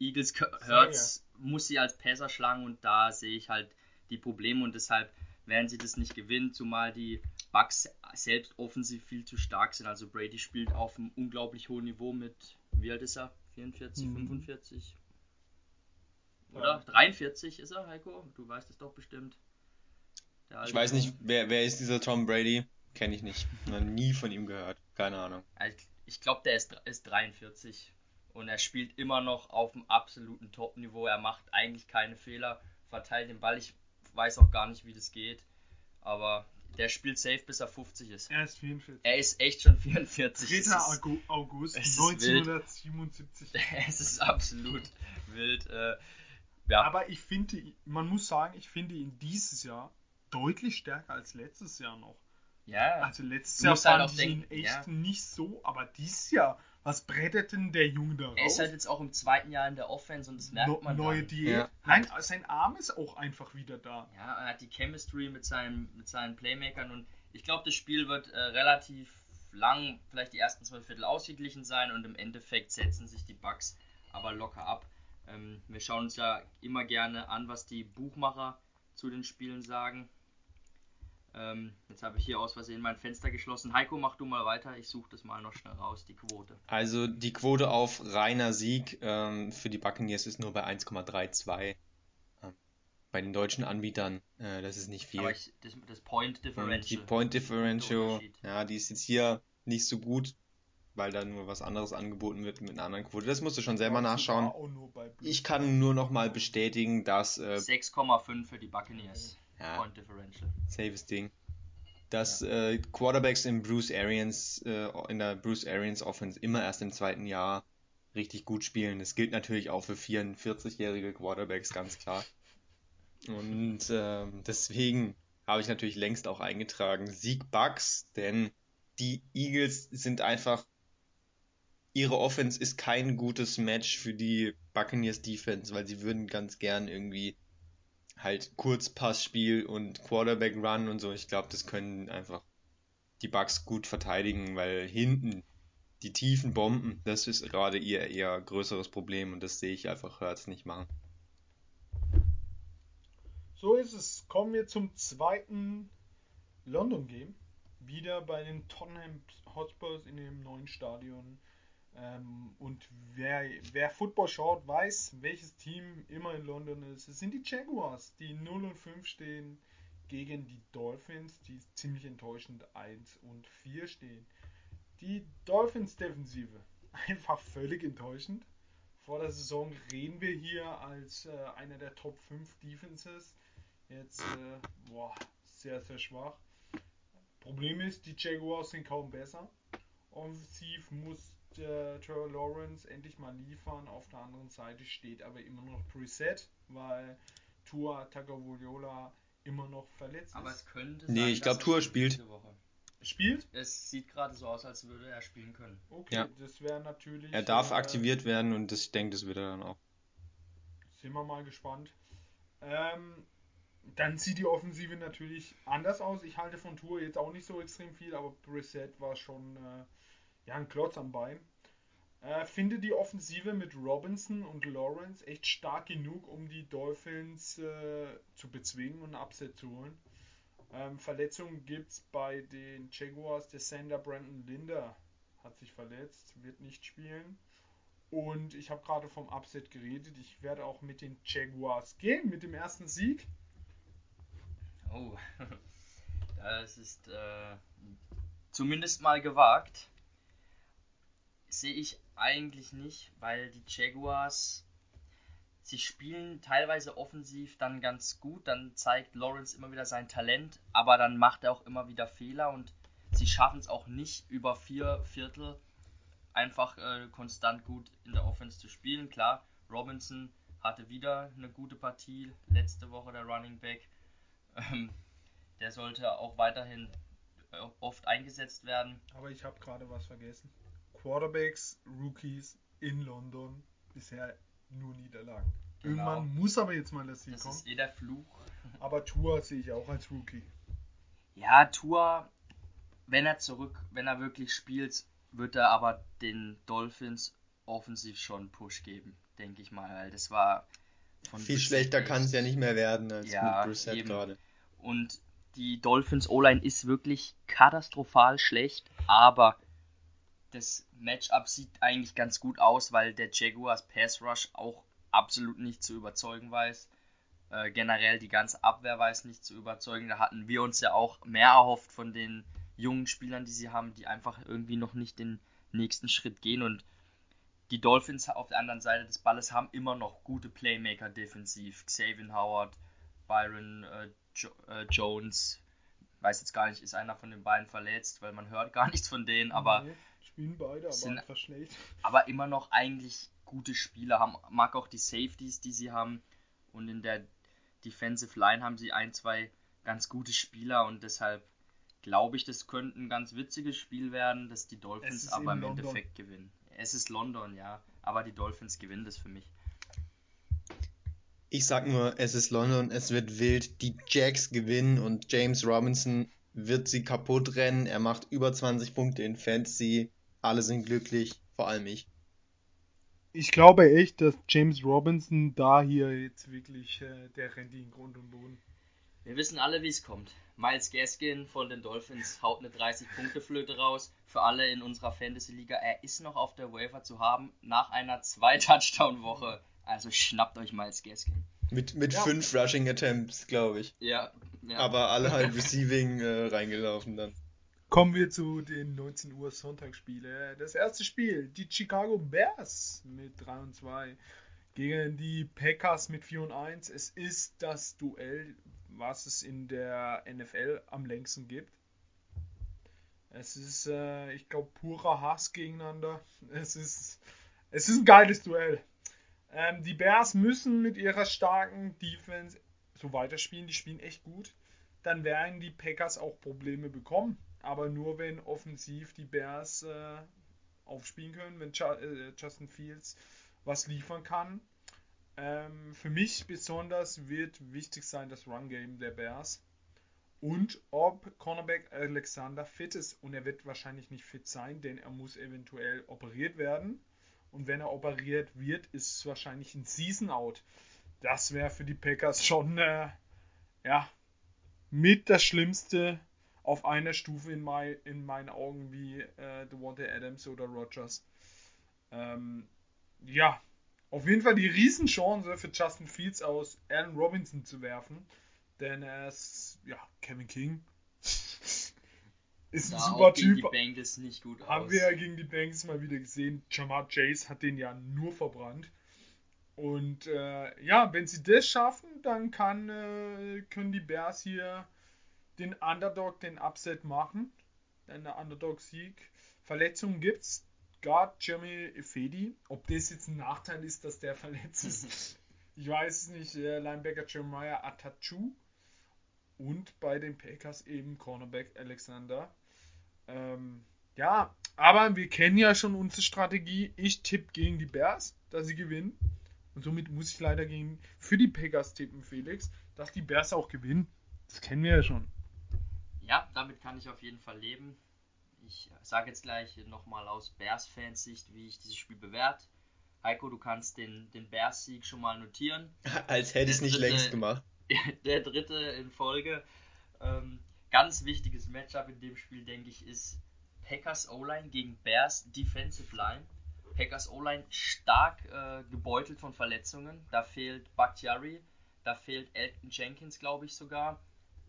Speaker 2: Eagles Hurts muss sie als Passer schlagen und da sehe ich halt die Probleme und deshalb werden sie das nicht gewinnen, zumal die Bucks selbst offensiv viel zu stark sind. Also Brady spielt auf einem unglaublich hohen Niveau mit, wie alt ist er? 44,
Speaker 3: Mhm.
Speaker 2: 45?
Speaker 3: Ja.
Speaker 2: Oder? 43 ist er, Heiko? Du weißt es doch bestimmt.
Speaker 1: Ich weiß nicht, wer, wer ist dieser Tom Brady? Kenne ich nicht. Noch nie von ihm gehört. Keine Ahnung.
Speaker 2: Ich glaube, der ist, ist 43 und er spielt immer noch auf dem absoluten Top-Niveau. Er macht eigentlich keine Fehler, verteilt den Ball. Ich weiß auch gar nicht, wie das geht, aber der spielt safe, bis er 50 ist.
Speaker 3: Er ist 44.
Speaker 2: Er ist echt schon 44.
Speaker 3: 3.
Speaker 2: Es ist,
Speaker 3: Agu- August
Speaker 2: es ist
Speaker 3: 1977. *laughs*
Speaker 2: es ist absolut wild. Äh, ja,
Speaker 3: Aber ich finde, man muss sagen, ich finde ihn dieses Jahr deutlich stärker als letztes Jahr noch.
Speaker 2: ja.
Speaker 3: Also letztes Jahr
Speaker 2: halt
Speaker 3: fand
Speaker 2: auch
Speaker 3: ich
Speaker 2: denken,
Speaker 3: ihn echt
Speaker 2: ja.
Speaker 3: nicht so, aber dieses Jahr, was brettert denn der Junge da raus?
Speaker 2: er ist halt jetzt auch im zweiten Jahr in der Offense und das merkt
Speaker 3: No-
Speaker 2: man
Speaker 3: neue
Speaker 2: dann.
Speaker 3: Diät.
Speaker 1: Ja.
Speaker 3: Nein, sein Arm ist auch einfach wieder da.
Speaker 2: Ja, er hat die Chemistry mit seinen, mit seinen Playmakern und ich glaube, das Spiel wird äh, relativ lang, vielleicht die ersten zwölf Viertel ausgeglichen sein und im Endeffekt setzen sich die Bugs aber locker ab. Ähm, wir schauen uns ja immer gerne an, was die Buchmacher zu den Spielen sagen. Ähm, jetzt habe ich hier aus Versehen mein Fenster geschlossen. Heiko, mach du mal weiter. Ich suche das mal noch schnell raus, die Quote.
Speaker 1: Also die Quote auf reiner Sieg ähm, für die Buccaneers ist nur bei 1,32. Ähm, bei den deutschen Anbietern, äh, das ist nicht viel.
Speaker 2: Aber ich, das, das Point
Speaker 1: Und die
Speaker 2: Differential.
Speaker 1: Point Differential, ja, die ist jetzt hier nicht so gut, weil da nur was anderes angeboten wird mit einer anderen Quote. Das musst du schon selber nachschauen. Ich kann nur noch mal bestätigen, dass äh,
Speaker 2: 6,5 für die Buccaneers.
Speaker 1: Ja,
Speaker 2: Point Differential.
Speaker 1: safes Ding, dass äh, Quarterbacks in Bruce Arians äh, in der Bruce Arians Offense immer erst im zweiten Jahr richtig gut spielen. Das gilt natürlich auch für 44-jährige Quarterbacks, ganz klar. Und ähm, deswegen habe ich natürlich längst auch eingetragen Sieg Bucks, denn die Eagles sind einfach ihre Offense ist kein gutes Match für die Buccaneers Defense, weil sie würden ganz gern irgendwie halt Kurzpassspiel und Quarterback Run und so. Ich glaube, das können einfach die Bucks gut verteidigen, weil hinten die tiefen Bomben, das ist gerade ihr eher größeres Problem und das sehe ich einfach Hurts nicht machen.
Speaker 3: So ist es. Kommen wir zum zweiten London Game. Wieder bei den Tottenham Hotspurs in dem neuen Stadion. Ähm, und wer, wer Football schaut, weiß, welches Team immer in London ist. Es sind die Jaguars, die 0 und 5 stehen gegen die Dolphins, die ziemlich enttäuschend 1 und 4 stehen. Die Dolphins Defensive, *laughs* einfach völlig enttäuschend. Vor der Saison reden wir hier als äh, einer der Top 5 Defenses. Jetzt, äh, boah, sehr, sehr schwach. Problem ist, die Jaguars sind kaum besser. Offensiv muss äh, Trevor Lawrence endlich mal liefern. Auf der anderen Seite steht aber immer noch Preset, weil Tua Tagovailoa immer noch verletzt
Speaker 2: Aber
Speaker 3: ist.
Speaker 2: es könnte
Speaker 1: Nee,
Speaker 2: sein,
Speaker 1: ich glaub,
Speaker 2: dass er
Speaker 1: Tour spielt.
Speaker 3: Spielt?
Speaker 2: Es sieht gerade so aus, als würde er spielen können.
Speaker 3: Okay,
Speaker 1: Ja.
Speaker 3: das wäre natürlich.
Speaker 1: Er darf
Speaker 3: äh,
Speaker 1: aktiviert werden und das, ich denke, das wird er dann auch.
Speaker 3: Sind wir mal gespannt. Ähm, dann sieht die Offensive natürlich anders aus. Ich halte von Tour jetzt auch nicht so extrem viel, aber Brissett war schon äh, ja, ein Klotz am Bein. Äh, finde die Offensive mit Robinson und Lawrence echt stark genug, um die Dolphins äh, zu bezwingen und Upset zu holen. Ähm, Verletzungen gibt es bei den Jaguars. Der Sender Brandon Linder hat sich verletzt, wird nicht spielen. Und ich habe gerade vom Upset geredet. Ich werde auch mit den Jaguars gehen, mit dem ersten Sieg.
Speaker 2: Oh, *laughs* das ist äh, zumindest mal gewagt. Sehe ich eigentlich nicht, weil die Jaguars, sie spielen teilweise offensiv dann ganz gut, dann zeigt Lawrence immer wieder sein Talent, aber dann macht er auch immer wieder Fehler und sie schaffen es auch nicht über vier Viertel einfach äh, konstant gut in der Offense zu spielen. Klar, Robinson hatte wieder eine gute Partie letzte Woche, der Running Back. Ähm, der sollte auch weiterhin äh, oft eingesetzt werden.
Speaker 3: Aber ich habe gerade was vergessen. Quarterbacks, Rookies in London, bisher nur Niederlagen.
Speaker 2: Genau.
Speaker 3: Irgendwann muss aber jetzt mal das
Speaker 2: Das
Speaker 3: kommen.
Speaker 2: ist eh der Fluch. *laughs*
Speaker 3: Aber Tour sehe ich auch als Rookie.
Speaker 2: Ja, Tour, wenn er zurück, wenn er wirklich spielt, wird er aber den Dolphins offensiv schon einen Push geben, denke ich mal. Weil das war von
Speaker 1: Viel schlechter
Speaker 2: echt-
Speaker 1: kann es ja nicht mehr werden als
Speaker 2: Ja,
Speaker 1: mit Brissett
Speaker 2: eben.
Speaker 1: gerade.
Speaker 2: Und die Dolphins O-Line ist wirklich katastrophal schlecht, aber das Matchup sieht eigentlich ganz gut aus, weil der Jaguars Pass Rush auch absolut nicht zu überzeugen weiß. Äh, generell die ganze Abwehr weiß nicht zu überzeugen. Da hatten wir uns ja auch mehr erhofft von den jungen Spielern, die sie haben, die einfach irgendwie noch nicht den nächsten Schritt gehen. Und die Dolphins auf der anderen Seite des Balles haben immer noch gute Playmaker defensiv. Xavier Howard, Byron äh, jo äh, Jones, weiß jetzt gar nicht, ist einer von den beiden verletzt, weil man hört gar *laughs* nichts von denen, aber,
Speaker 3: Nee, spielen beide, aber
Speaker 2: sind-
Speaker 3: einfach schlecht.
Speaker 2: aber immer noch eigentlich gute Spieler haben, mag auch die Safeties, die sie haben und in der Defensive Line haben sie ein, zwei ganz gute Spieler und deshalb glaube ich, das könnte ein ganz witziges Spiel werden, dass die Dolphins aber im
Speaker 3: London.
Speaker 2: Endeffekt gewinnen. Es ist London, ja, aber die Dolphins gewinnen das für mich.
Speaker 1: Ich sag nur, es ist London, es wird wild, die Jacks gewinnen und James Robinson wird sie kaputt rennen. Er macht über 20 Punkte in Fantasy. Alle sind glücklich, vor allem ich.
Speaker 3: Ich glaube echt, dass James Robinson da hier jetzt wirklich, äh, der rennt in Grund und Boden.
Speaker 2: Wir wissen alle, wie es kommt. Miles Gaskin von den Dolphins haut eine 30-Punkte-Flöte raus. Für alle in unserer Fantasy-Liga. Er ist noch auf der Waiver zu haben nach einer 2-Touchdown-Woche. Also schnappt euch Miles Gaskin.
Speaker 1: Mit, mit
Speaker 3: Ja.
Speaker 1: fünf Rushing Attempts, glaube ich.
Speaker 2: Ja, ja.
Speaker 1: Aber alle *laughs* halt Receiving äh, reingelaufen dann.
Speaker 3: Kommen wir zu den 19 Uhr Sonntagsspiele. Das erste Spiel, die Chicago Bears mit 3 und 2 gegen die Packers mit 4 und 1. Es ist das Duell, was es in der NFL am längsten gibt. Es ist, äh, ich glaube, purer Hass gegeneinander. Es ist, es ist ein geiles Duell. Ähm, die Bears müssen mit ihrer starken Defense so weiterspielen. Die spielen echt gut. Dann werden die Packers auch Probleme bekommen. Aber nur wenn offensiv die Bears äh, aufspielen können, wenn Ju äh, Justin Fields was liefern kann. Ähm, für mich besonders wird wichtig sein das Run-Game der Bears. Und ob Cornerback Alexander fit ist. Und er wird wahrscheinlich nicht fit sein, denn er muss eventuell operiert werden. Und wenn er operiert wird, ist es wahrscheinlich ein Season Out. Das wäre für die Packers schon äh, ja, mit das Schlimmste auf einer Stufe in, mein, in meinen Augen wie äh, Devontae Adams oder Rogers. Ähm, ja, auf jeden Fall die Riesenchance für Justin Fields aus Allen Robinson zu werfen. Denn er ist, ja, Kevin King. *laughs* ist ein
Speaker 2: sah
Speaker 3: super
Speaker 2: auch gegen
Speaker 3: Typ. Haben
Speaker 2: aus.
Speaker 3: wir ja gegen die Bengals mal wieder gesehen. Jamar Chase hat den ja nur verbrannt. Und äh, ja, wenn sie das schaffen, dann kann, äh, können die Bears hier den Underdog, den Upset machen. Denn der Underdog-Sieg. Verletzungen gibt's. Guard Jeremy Efedi. Ob das jetzt ein Nachteil ist, dass der *laughs* verletzt ist, ich weiß es nicht. Linebacker Jeremiah Atachu. Und bei den Packers eben Cornerback Alexander. Ähm, ja, aber wir kennen ja schon unsere Strategie. Ich tippe gegen die Bears, dass sie gewinnen. Und somit muss ich leider gegen für die Packers tippen, Felix, dass die Bears auch gewinnen. Das kennen wir ja schon.
Speaker 2: Ja, damit kann ich auf jeden Fall leben. Ich sage jetzt gleich nochmal aus Bears-Fans Sicht, wie ich dieses Spiel bewerte. Heiko, du kannst den, den Bears-Sieg schon mal notieren. *laughs*
Speaker 1: Als hätte ich es nicht
Speaker 2: dritte-
Speaker 1: längst gemacht. *laughs*
Speaker 2: der dritte in Folge. Ähm, ganz wichtiges Matchup in dem Spiel, denke ich, ist Packers O-Line gegen Bears Defensive Line. Packers O-Line stark äh, gebeutelt von Verletzungen. Da fehlt Bakhtiari, da fehlt Elton Jenkins, glaube ich sogar.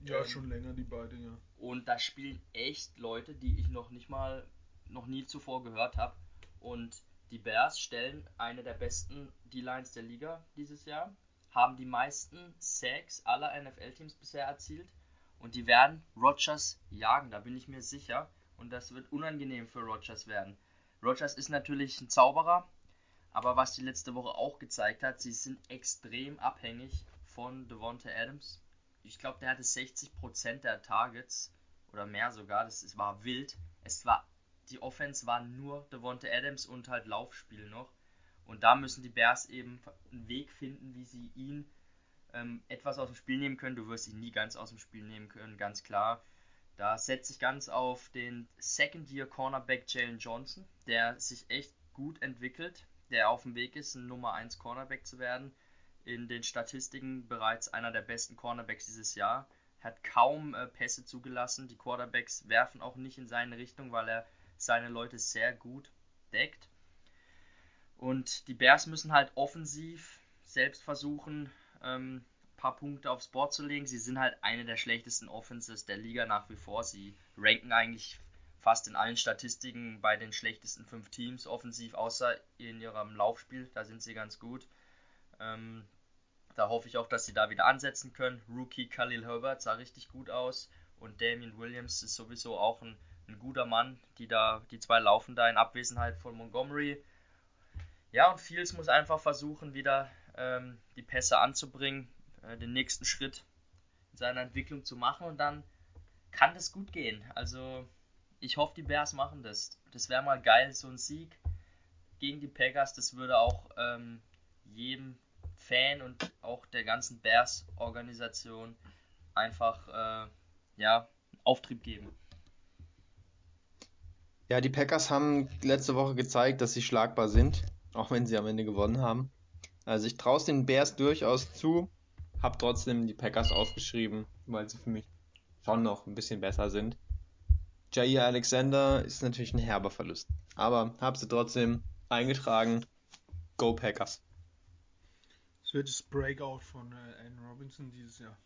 Speaker 3: Ja,
Speaker 2: Ähm,
Speaker 3: schon länger die beiden, ja.
Speaker 2: Und da spielen echt Leute, die ich noch nicht mal, noch nie zuvor gehört habe. Und die Bears stellen eine der besten D-Lines der Liga dieses Jahr, haben die meisten Sacks aller NFL-Teams bisher erzielt und die werden Rodgers jagen, da bin ich mir sicher. Und das wird unangenehm für Rodgers werden. Rodgers ist natürlich ein Zauberer, aber was die letzte Woche auch gezeigt hat, sie sind extrem abhängig von Devonta Adams. Ich glaube, der hatte 60% der Targets oder mehr sogar. Das es war wild. Es war die Offense war nur Devonta Adams und halt Laufspiel noch. Und da müssen die Bears eben einen Weg finden, wie sie ihn ähm, etwas aus dem Spiel nehmen können. Du wirst ihn nie ganz aus dem Spiel nehmen können, ganz klar. Da setze ich ganz auf den Second-Year-Cornerback Jalen Johnson, der sich echt gut entwickelt, der auf dem Weg ist, ein Nummer 1 Cornerback zu werden. In den Statistiken bereits einer der besten Cornerbacks dieses Jahr. Hat kaum äh, Pässe zugelassen. Die Quarterbacks werfen auch nicht in seine Richtung, weil er seine Leute sehr gut deckt. Und die Bears müssen halt offensiv selbst versuchen, ähm, ein paar Punkte aufs Board zu legen. Sie sind halt eine der schlechtesten Offenses der Liga nach wie vor. Sie ranken eigentlich fast in allen Statistiken bei den schlechtesten fünf Teams offensiv, außer in ihrem Laufspiel. Da sind sie ganz gut. Ähm, da hoffe ich auch, dass sie da wieder ansetzen können. Rookie Khalil Herbert sah richtig gut aus und Damien Williams ist sowieso auch ein, ein guter Mann. Die da, die zwei laufen da in Abwesenheit von Montgomery. Ja, und Fields muss einfach versuchen, wieder ähm, die Pässe anzubringen, äh, den nächsten Schritt in seiner Entwicklung zu machen und dann kann das gut gehen. Also ich hoffe, die Bears machen das. Das wäre mal geil, so ein Sieg gegen die Packers. Das würde auch ähm, jedem Fan und auch der ganzen Bears-Organisation einfach äh, ja, Auftrieb geben.
Speaker 1: Ja, die Packers haben letzte Woche gezeigt, dass sie schlagbar sind, auch wenn sie am Ende gewonnen haben. Also ich traue es den Bears durchaus zu, habe trotzdem die Packers aufgeschrieben, weil sie für mich schon noch ein bisschen besser sind. Jair Alexander ist natürlich ein herber Verlust, aber habe sie trotzdem eingetragen. Go Packers.
Speaker 3: Es wird das Breakout von äh, Allen Robinson dieses Jahr.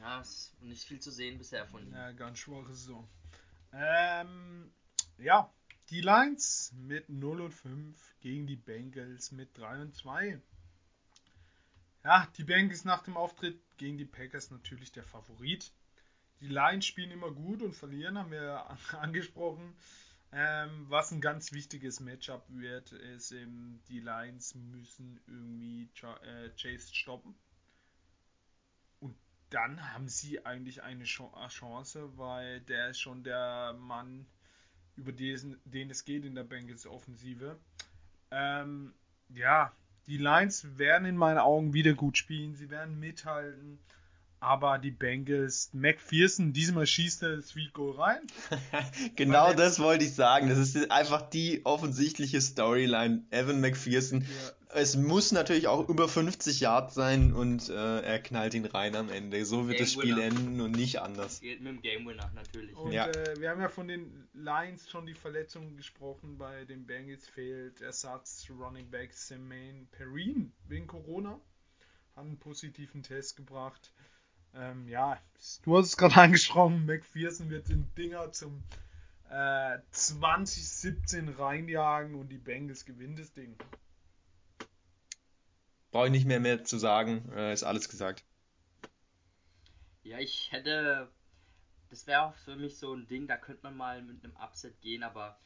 Speaker 2: Ja, ist nicht viel zu sehen bisher von ihm.
Speaker 3: Ja, ganz schwache Saison. Ähm, ja, die Lions mit 0 und 5 gegen die Bengals mit 3 und 2. Ja, die Bengals nach dem Auftritt gegen die Packers natürlich der Favorit. Die Lions spielen immer gut und verlieren, haben wir *laughs* angesprochen. Ähm, was ein ganz wichtiges Matchup wird, ist eben, die Lions müssen irgendwie äh, Chase stoppen. Und dann haben sie eigentlich eine Chance, weil der ist schon der Mann, über den, den es geht in der Bengals Offensive. Ähm, ja, die Lions werden in meinen Augen wieder gut spielen. Sie werden mithalten. Aber die Bengals, McPherson, diesmal schießt er das Field Goal rein. *laughs*
Speaker 1: genau Weil das wollte ich sagen. Das ist einfach die offensichtliche Storyline. Evan McPherson. Ja. Es muss natürlich auch über 50 Yards sein und äh, er knallt ihn rein am Ende. So wird Game das Spiel Winner. enden und nicht anders.
Speaker 2: Geht mit dem Game Winner natürlich.
Speaker 3: Und ja. äh, wir haben ja von den Lions schon die Verletzungen gesprochen. Bei den Bengals fehlt Ersatz Running Back Semaine Perrine wegen Corona. Haben einen positiven Test gebracht. Ähm, ja, du hast es gerade *laughs* angesprochen, McPherson wird den Dinger zum äh, 2017 reinjagen und die Bengals gewinnen das Ding.
Speaker 1: Brauche ich nicht mehr mehr zu sagen, äh, ist alles gesagt.
Speaker 2: Ja, ich hätte, das wäre auch für mich so ein Ding, da könnte man mal mit einem Upset gehen, aber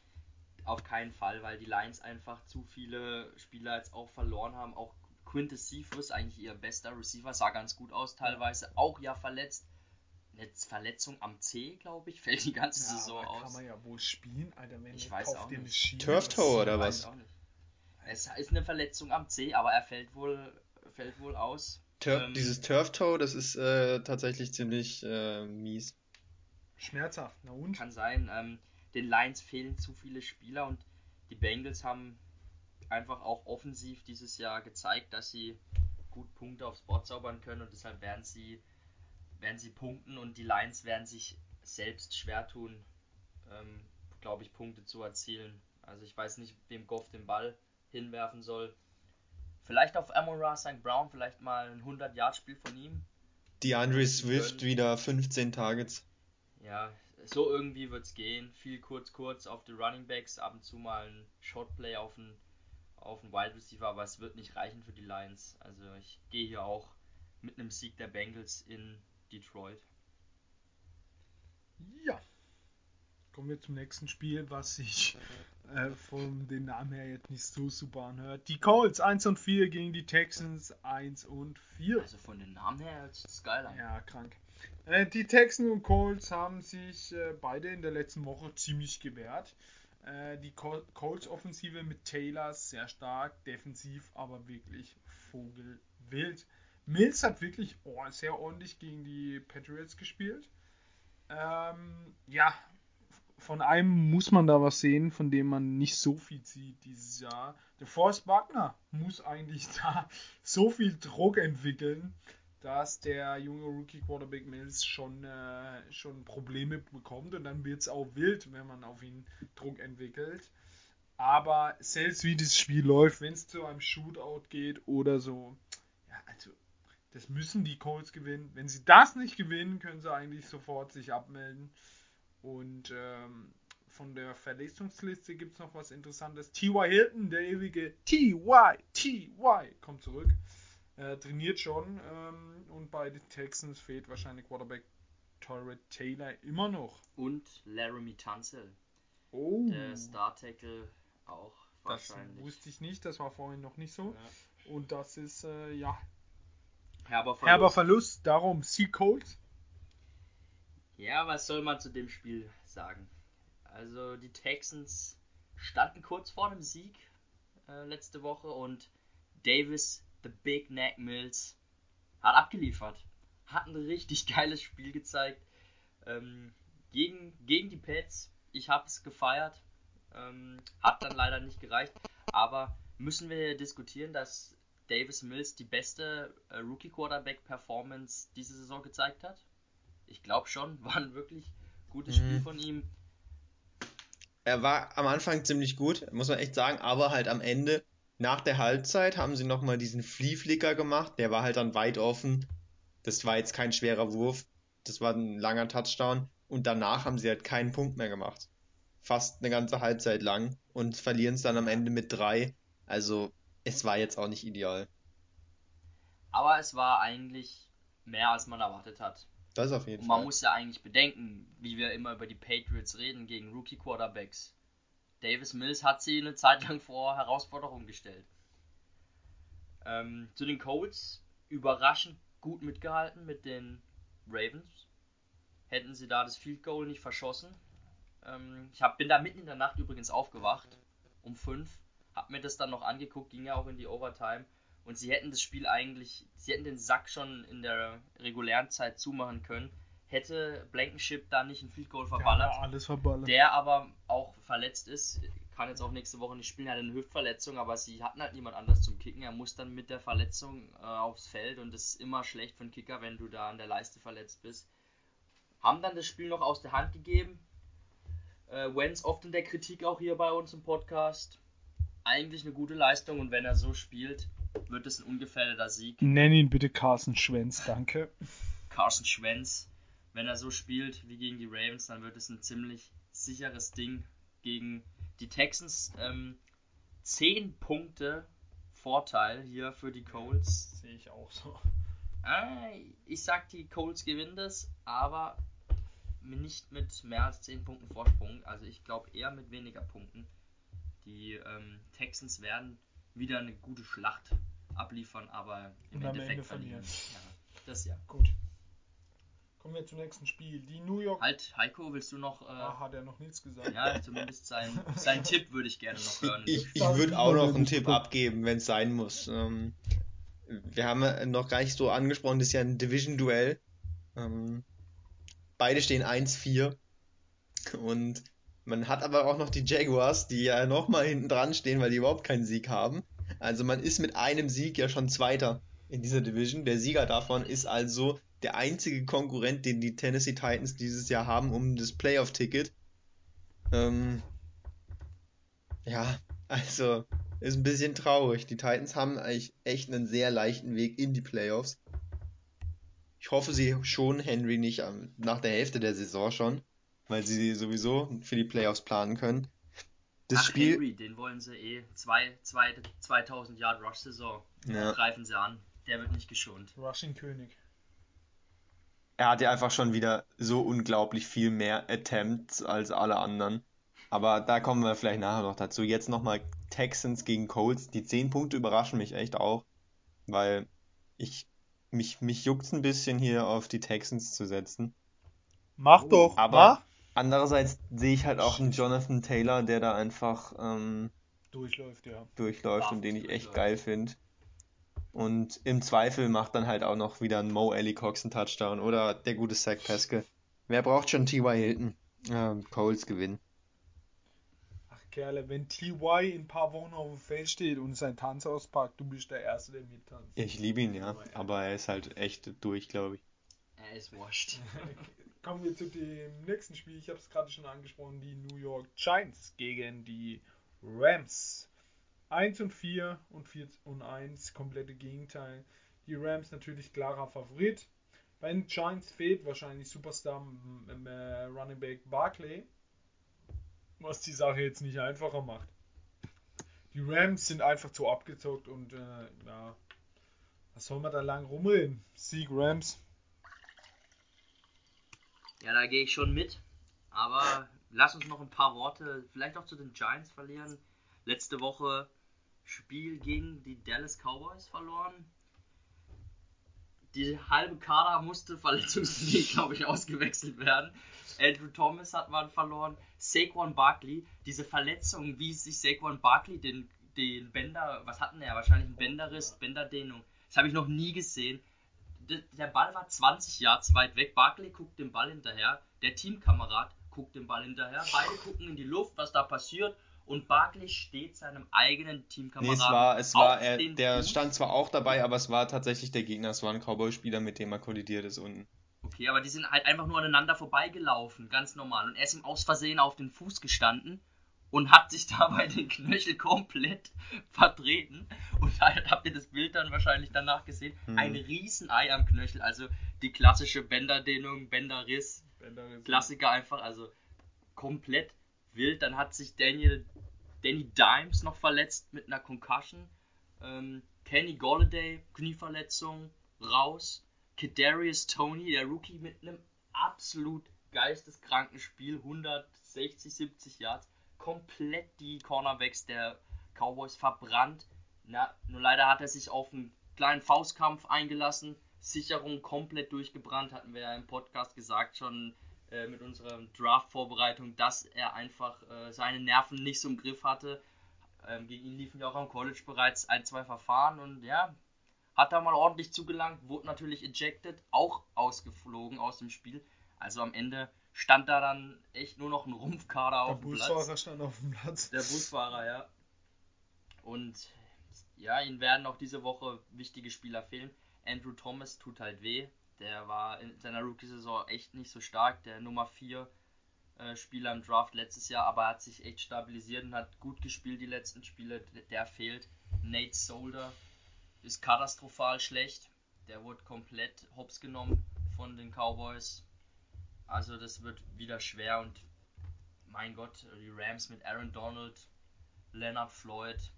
Speaker 2: auf keinen Fall, weil die Lions einfach zu viele Spieler jetzt auch verloren haben, auch Quintus Cephas, eigentlich ihr bester Receiver, sah ganz gut aus teilweise, auch ja verletzt. Eine Verletzung am C, glaube ich, *laughs* fällt die ganze ja, Saison aus.
Speaker 3: Kann man ja wohl spielen, Alter, wenn
Speaker 2: ich weiß auch nicht.
Speaker 1: Schiene, Turf Toe oder was?
Speaker 2: Es ist eine Verletzung am C, aber er fällt wohl, fällt wohl aus.
Speaker 1: Tur ähm, dieses Turf Toe, das ist äh, tatsächlich ziemlich äh, mies.
Speaker 3: Schmerzhaft, na und?
Speaker 2: Kann sein. Ähm, den Lions fehlen zu viele Spieler und die Bengals haben einfach auch offensiv dieses Jahr gezeigt, dass sie gut Punkte aufs Board zaubern können und deshalb werden sie, werden sie punkten und die Lions werden sich selbst schwer tun, ähm, glaube ich, Punkte zu erzielen. Also ich weiß nicht, wem Goff den Ball hinwerfen soll. Vielleicht auf Amon St. Brown, vielleicht mal ein 100-Yard-Spiel von ihm.
Speaker 1: Die Andre Swift wieder 15 Targets.
Speaker 2: Ja, so irgendwie wird es gehen. Viel kurz, kurz auf die Running Backs, ab und zu mal ein Shotplay auf einen auf einen Wide Receiver, aber es wird nicht reichen für die Lions. Also ich gehe hier auch mit einem Sieg der Bengals in Detroit.
Speaker 3: Ja. Kommen wir zum nächsten Spiel, was sich äh, von den Namen her jetzt nicht so super anhört. Die Colts 1 und 4 gegen die Texans 1 und 4.
Speaker 2: Also von den Namen her geil an.
Speaker 3: Ja, krank. Äh, die Texans und Colts haben sich äh, beide in der letzten Woche ziemlich gewehrt. Äh, die Col Colts-Offensive mit Taylor sehr stark, defensiv aber wirklich vogelwild. Mills hat wirklich oh, sehr ordentlich gegen die Patriots gespielt. Ähm, ja, von einem muss man da was sehen, von dem man nicht so viel sieht dieses Jahr. Der Forrest Wagner muss eigentlich *laughs* da so viel Druck entwickeln, dass der junge Rookie Quarterback Mills schon, äh, schon Probleme bekommt und dann wird es auch wild, wenn man auf ihn Druck entwickelt. Aber selbst wie das Spiel läuft, wenn es zu einem Shootout geht oder so, ja, also das müssen die Colts gewinnen. Wenn sie das nicht gewinnen, können sie eigentlich sofort sich abmelden. Und ähm, von der Verletzungsliste gibt es noch was Interessantes. T.Y. Hilton, der ewige T.Y. T.Y. kommt zurück. Äh, trainiert schon. Ähm, und bei den Texans fehlt wahrscheinlich Quarterback Torrey Taylor immer noch.
Speaker 2: Und Laramie Tunzel.
Speaker 3: Oh.
Speaker 2: Der Star Tackle auch
Speaker 3: Das
Speaker 2: wahrscheinlich.
Speaker 3: wusste ich nicht, das war vorhin noch nicht so. Und das ist, äh, ja,
Speaker 2: Herber Verlust.
Speaker 3: herber Verlust. Darum Sea Colts.
Speaker 2: Ja, was soll man zu dem Spiel sagen? Also die Texans standen kurz vor dem Sieg äh, letzte Woche und Davis, the Big Neck Mills, hat abgeliefert. Hat ein richtig *laughs* geiles Spiel gezeigt. Ähm, gegen, gegen die Pets. Ich habe es gefeiert. Ähm, hat dann leider nicht gereicht. Aber müssen wir diskutieren, dass Davis Mills die beste äh, Rookie Quarterback Performance diese Saison gezeigt hat? Ich glaube schon, *laughs* war ein wirklich gutes Spiel
Speaker 1: Mhm.
Speaker 2: von ihm.
Speaker 1: Er war am Anfang ziemlich gut, muss man echt sagen, aber halt am Ende, nach der Halbzeit, haben sie nochmal diesen Flea-Flicker gemacht. Der war halt dann weit offen. Das war jetzt kein schwerer Wurf. Das war ein langer Touchdown. Und danach haben sie halt keinen Punkt mehr gemacht. Fast eine ganze Halbzeit lang. Und verlieren es dann am Ende mit drei. Also, es war jetzt auch nicht ideal.
Speaker 2: Aber es war eigentlich mehr, als man erwartet hat.
Speaker 1: Das auf jeden
Speaker 2: Und man
Speaker 1: Fall.
Speaker 2: muss ja eigentlich bedenken, wie wir immer über die Patriots reden gegen Rookie Quarterbacks. Davis Mills hat sie eine Zeit lang vor Herausforderungen gestellt. Ähm, zu den Colts überraschend gut mitgehalten mit den Ravens. Hätten sie da das Field Goal nicht verschossen. Ähm, ich hab, bin da mitten in der Nacht übrigens aufgewacht, um 5. Hab mir das dann noch angeguckt, ging ja auch in die Overtime. Und sie hätten das Spiel eigentlich, sie hätten den Sack schon in der regulären Zeit zumachen können. Hätte Blankenship da nicht ein Field Goal verballert,
Speaker 3: Ja, alles verballert.
Speaker 2: der aber auch verletzt ist, kann jetzt auch nächste Woche nicht spielen, er hat eine Hüftverletzung, aber sie hatten halt niemand anders zum Kicken. Er muss dann mit der Verletzung äh, aufs Feld und das ist immer schlecht für einen Kicker, wenn du da an der Leiste verletzt bist. Haben dann das Spiel noch aus der Hand gegeben. Äh, Wenz oft in der Kritik auch hier bei uns im Podcast. Eigentlich eine gute Leistung und wenn er so spielt, wird es ein ungefährdeter Sieg.
Speaker 3: Nenn ihn bitte Carson Schwenz, danke.
Speaker 2: Carson Schwenz, wenn er so spielt wie gegen die Ravens, dann wird es ein ziemlich sicheres Ding gegen die Texans. Ähm, 10 Punkte Vorteil hier für die Colts.
Speaker 3: Sehe ich auch so.
Speaker 2: Ah, ich sag, die Colts gewinnen das, aber nicht mit mehr als 10 Punkten Vorsprung. Also ich glaube eher mit weniger Punkten. Die ähm, Texans werden wieder eine gute Schlacht abliefern, aber im Endeffekt
Speaker 3: Ende
Speaker 2: verlieren.
Speaker 3: verlieren.
Speaker 2: Ja, das ja.
Speaker 3: Gut. Kommen wir zum nächsten Spiel. Die New York.
Speaker 2: Halt, Heiko, willst du noch. Äh,
Speaker 3: Ah, hat er noch nichts gesagt.
Speaker 2: ja, zumindest sein, *laughs* sein Tipp würde ich gerne noch hören.
Speaker 1: Ich, ich würde auch noch einen Tipp abgeben, wenn es sein muss. Ähm, wir haben noch gar nicht so angesprochen, das ist ja ein Division-Duell. Ähm, beide stehen 1-4. Und man hat aber auch noch die Jaguars, die ja nochmal hinten dran stehen, weil die überhaupt keinen Sieg haben. Also man ist mit einem Sieg ja schon Zweiter in dieser Division. Der Sieger davon ist also der einzige Konkurrent, den die Tennessee Titans dieses Jahr haben um das Playoff-Ticket. Ähm, ja, also ist ein bisschen traurig. Die Titans haben eigentlich echt einen sehr leichten Weg in die Playoffs. Ich hoffe, sie schon Henry nicht nach der Hälfte der Saison schon, weil sie sowieso für die Playoffs planen können. Das
Speaker 2: Ach,
Speaker 1: Spiel,
Speaker 2: Henry, den wollen sie eh. Zwei, zwei, 2000 Yard Rush Saison.
Speaker 1: Ja.
Speaker 2: Greifen sie an. Der wird nicht geschont.
Speaker 3: Rushing König.
Speaker 1: Er hat ja einfach schon wieder so unglaublich viel mehr Attempts als alle anderen. Aber da kommen wir vielleicht nachher noch dazu. Jetzt nochmal Texans gegen Colts. Die 10 Punkte überraschen mich echt auch, weil ich mich, mich juckt's ein bisschen hier auf die Texans zu setzen.
Speaker 3: Mach
Speaker 2: Oh,
Speaker 3: doch,
Speaker 1: aber-
Speaker 3: mach.
Speaker 1: Andererseits sehe ich halt auch einen Jonathan Taylor, der da einfach ähm,
Speaker 3: Durchläuft, ja.
Speaker 1: durchläuft und
Speaker 2: Barfuß
Speaker 1: den ich echt
Speaker 2: durchläuft.
Speaker 1: geil finde. Und im Zweifel macht dann halt auch noch wieder ein Mo Alley Cox einen Touchdown oder der gute Zach Pascal. Wer braucht schon T.Y. Hilton? Ähm, Coles gewinnen.
Speaker 3: Ach Kerle, wenn TY in ein paar Wochen auf dem Feld steht und sein Tanz auspackt, du bist der Erste, der mittanzt.
Speaker 1: Ich liebe ihn, ja, aber er ist halt echt durch, glaube ich.
Speaker 2: Er ist washed. *laughs*
Speaker 3: Kommen wir zu dem nächsten Spiel. Ich habe es gerade schon angesprochen, die New York Giants gegen die Rams. 1 und 4 und 4 und 1, komplette Gegenteil. Die Rams natürlich klarer Favorit. Bei den Giants fehlt wahrscheinlich Superstar m- m- äh, Running Back Barkley, was die Sache jetzt nicht einfacher macht. Die Rams sind einfach zu abgezockt und äh, ja, was soll man da lang rumreden? Sieg Rams.
Speaker 2: Ja, da gehe ich schon mit. Aber lass uns noch ein paar Worte vielleicht auch zu den Giants verlieren. Letzte Woche Spiel gegen die Dallas Cowboys verloren. Die halbe Kader musste verletzungsbedingt, *laughs* glaube ich, ausgewechselt werden. Andrew Thomas hat man verloren. Saquon Barkley, diese Verletzung, wie sich Saquon Barkley den, den Bänder, was hatten er? Wahrscheinlich ein Bänderriss, Bänderdehnung. Das habe ich noch nie gesehen. Der Ball war 20 Yards weit weg. Barkley guckt dem Ball hinterher. Der Teamkamerad guckt dem Ball hinterher. Beide gucken in die Luft, was da passiert. Und Barkley steht seinem eigenen
Speaker 1: Nee,
Speaker 2: Teamkameraden
Speaker 1: es war, es war,
Speaker 2: auf
Speaker 1: er,
Speaker 2: den
Speaker 1: der
Speaker 2: Fuß.
Speaker 1: stand zwar auch dabei, aber es war tatsächlich der Gegner. Es war ein Cowboy-Spieler, mit dem er kollidiert ist unten.
Speaker 2: Okay, aber die sind halt einfach nur aneinander vorbeigelaufen, ganz normal. Und er ist ihm aus Versehen auf den Fuß gestanden und hat sich *laughs* dabei den Knöchel komplett vertreten. Und da habt ihr das Bild dann wahrscheinlich danach gesehen.
Speaker 1: Hm.
Speaker 2: Ein Riesenei am Knöchel, also die klassische Bänderdehnung, Bänderriss, Klassiker einfach, also komplett wild. Dann hat sich Daniel, Danny Dimes noch verletzt mit einer Concussion. Ähm, Kenny Golladay, Knieverletzung, raus. Kadarius Tony, der Rookie, mit einem absolut geisteskranken Spiel, 160, 70 Yards, komplett die Cornerbacks der Cowboys verbrannt. Na, nur leider hat er sich auf einen kleinen Faustkampf eingelassen, Sicherung komplett durchgebrannt, hatten wir ja im Podcast gesagt schon äh, mit unserer Draft-Vorbereitung, dass er einfach äh, seine Nerven nicht so im Griff hatte. Ähm, gegen ihn liefen ja auch am College bereits ein, zwei Verfahren und ja, hat da mal ordentlich zugelangt, wurde natürlich ejected, auch ausgeflogen aus dem Spiel. Also am Ende stand da dann echt nur noch ein Rumpfkader
Speaker 3: Der
Speaker 2: auf dem Platz.
Speaker 3: Busfahrer stand auf dem Platz.
Speaker 2: Der Busfahrer, ja. Und ja, ihnen werden auch diese Woche wichtige Spieler fehlen. Andrew Thomas tut halt weh. Der war in seiner Rookie-Saison echt nicht so stark. Der Nummer 4 äh, Spieler im Draft letztes Jahr, aber er hat sich echt stabilisiert und hat gut gespielt die letzten Spiele. Der, der fehlt. Nate Solder ist katastrophal schlecht. Der wurde komplett hops genommen von den Cowboys. Also das wird wieder schwer und mein Gott, die Rams mit Aaron Donald, Leonard Floyd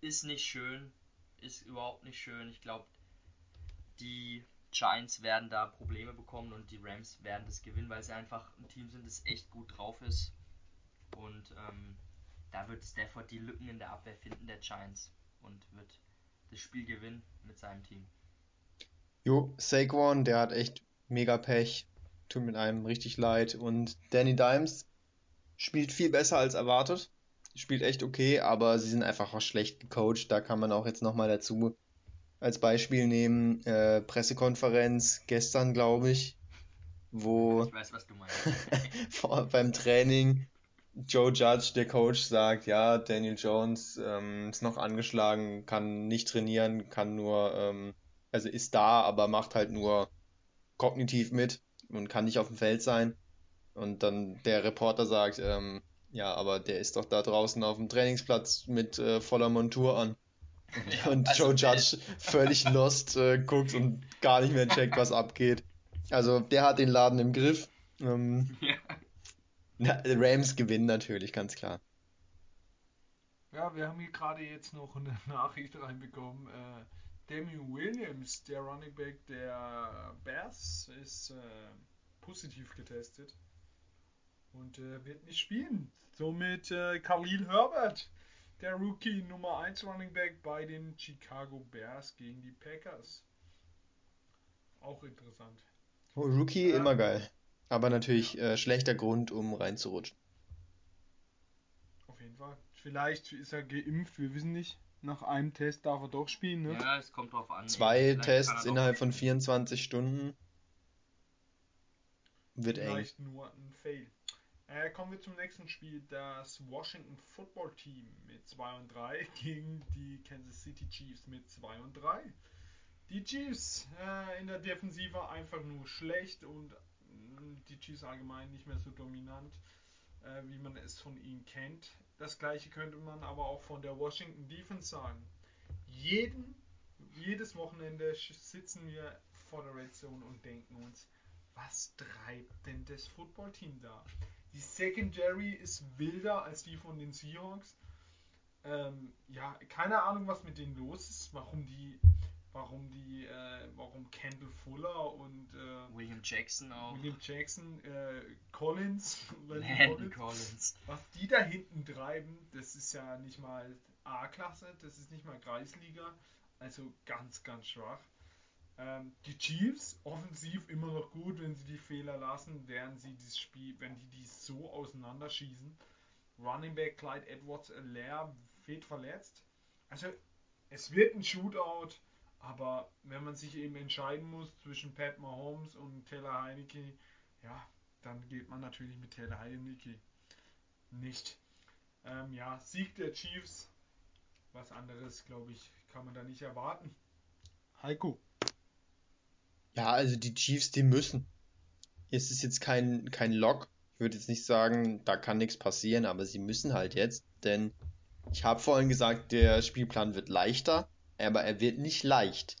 Speaker 2: ist nicht schön, ist überhaupt nicht schön. Ich glaube, die Giants werden da Probleme bekommen und die Rams werden das gewinnen, weil sie einfach ein Team sind, das echt gut drauf ist. Und ähm, da wird Stafford die Lücken in der Abwehr finden, der Giants, und wird das Spiel gewinnen mit seinem Team.
Speaker 1: Jo, Saquon, der hat echt mega Pech. Tut mit einem richtig leid. Und Danny Dimes spielt viel besser als erwartet. Spielt echt okay, aber sie sind einfach auch schlecht gecoacht. Da kann man auch jetzt nochmal dazu als Beispiel nehmen. Äh, Pressekonferenz gestern, glaube ich, wo
Speaker 2: Ich weiß, *laughs*
Speaker 1: vor, beim Training Joe Judge, der Coach, sagt, ja, Daniel Jones ähm, ist noch angeschlagen, kann nicht trainieren, kann nur, ähm, also ist da, aber macht halt nur kognitiv mit und kann nicht auf dem Feld sein. Und dann der Reporter sagt, ähm, ja, aber der ist doch da draußen auf dem Trainingsplatz mit äh, voller Montur an.
Speaker 2: Ja, *laughs*
Speaker 1: Und
Speaker 2: also
Speaker 1: Joe
Speaker 2: der-
Speaker 1: Judge völlig lost äh, guckt und gar nicht mehr checkt, was abgeht. Also der hat den Laden im Griff. Ähm,
Speaker 2: Ja.
Speaker 1: na, Rams gewinnen natürlich, ganz klar.
Speaker 3: Ja, wir haben hier gerade jetzt noch eine *laughs* Nachricht reinbekommen. Äh, Damian Williams, der Running Back der Bears, ist äh, positiv getestet und äh, wird nicht spielen. Somit äh, Khalil Herbert, der Rookie Nummer 1 Running Back bei den Chicago Bears gegen die Packers. Auch interessant.
Speaker 1: Oh, Rookie,
Speaker 3: Ja.
Speaker 1: immer geil. Aber natürlich äh, schlechter Grund, um reinzurutschen.
Speaker 3: Auf jeden Fall. Vielleicht ist er geimpft, wir wissen nicht. Nach einem Test darf er doch spielen, ne?
Speaker 2: Ja, es kommt drauf an.
Speaker 1: Zwei
Speaker 2: Vielleicht
Speaker 1: Tests innerhalb von
Speaker 2: spielen.
Speaker 1: 24 Stunden. Wird eng.
Speaker 3: Vielleicht nur ein Fail. Äh, kommen wir zum nächsten Spiel. Das Washington Football Team mit 2 und 3 *laughs* gegen die Kansas City Chiefs mit 2 und 3. Die Chiefs äh, in der Defensive einfach nur schlecht und mh, die Chiefs allgemein nicht mehr so dominant, äh, wie man es von ihnen kennt. Das gleiche könnte man aber auch von der Washington Defense sagen. Jeden, jedes Wochenende sitzen wir vor der Red Zone und denken uns, was treibt denn das Footballteam da? Die Secondary ist wilder als die von den Seahawks. Ähm, ja, keine Ahnung, was mit denen los ist, warum die, warum die, äh, warum Kendall Fuller und äh,
Speaker 2: William Jackson auch.
Speaker 3: William Jackson, äh, Collins, *laughs* Collins,
Speaker 2: Collins.
Speaker 3: was die da hinten treiben, das ist ja nicht mal A-Klasse, das ist nicht mal Kreisliga, also ganz, ganz schwach. Ähm, die Chiefs offensiv immer noch gut, wenn sie die Fehler lassen, während sie dieses Spiel, wenn die die so auseinanderschießen. Running Back Clyde Edwards leer fehlt verletzt. Also es wird ein Shootout, aber wenn man sich eben entscheiden muss zwischen Pat Mahomes und Taylor Heineke, ja, dann geht man natürlich mit Taylor Heineke nicht. Ähm, ja, Sieg der Chiefs. Was anderes, glaube ich, kann man da nicht erwarten. Heiko.
Speaker 1: Ja, also die Chiefs, die müssen. Es ist jetzt kein, kein Lock. Ich würde jetzt nicht sagen, da kann nichts passieren, aber sie müssen halt jetzt, denn ich habe vorhin gesagt, der Spielplan wird leichter, aber er wird nicht leicht.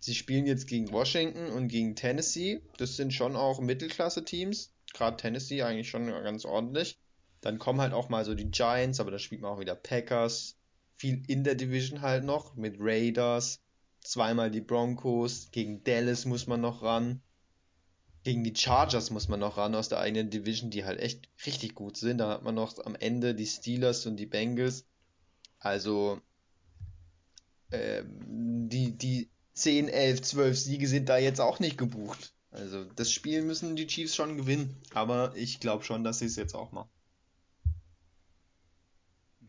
Speaker 1: Sie spielen jetzt gegen Washington und gegen Tennessee. Das sind schon auch Mittelklasse-Teams. Gerade Tennessee eigentlich schon ganz ordentlich. Dann kommen halt auch mal so die Giants, aber da spielt man auch wieder Packers. Viel in der Division halt noch mit Raiders. Zweimal die Broncos. Gegen Dallas muss man noch ran. Gegen die Chargers muss man noch ran aus der eigenen Division, die halt echt richtig gut sind. Da hat man noch am Ende die Steelers und die Bengals. Also ähm, die, die 10, 11, 12 Siege sind da jetzt auch nicht gebucht. Also das Spiel müssen die Chiefs schon gewinnen. Aber ich glaube schon, dass sie es jetzt auch machen.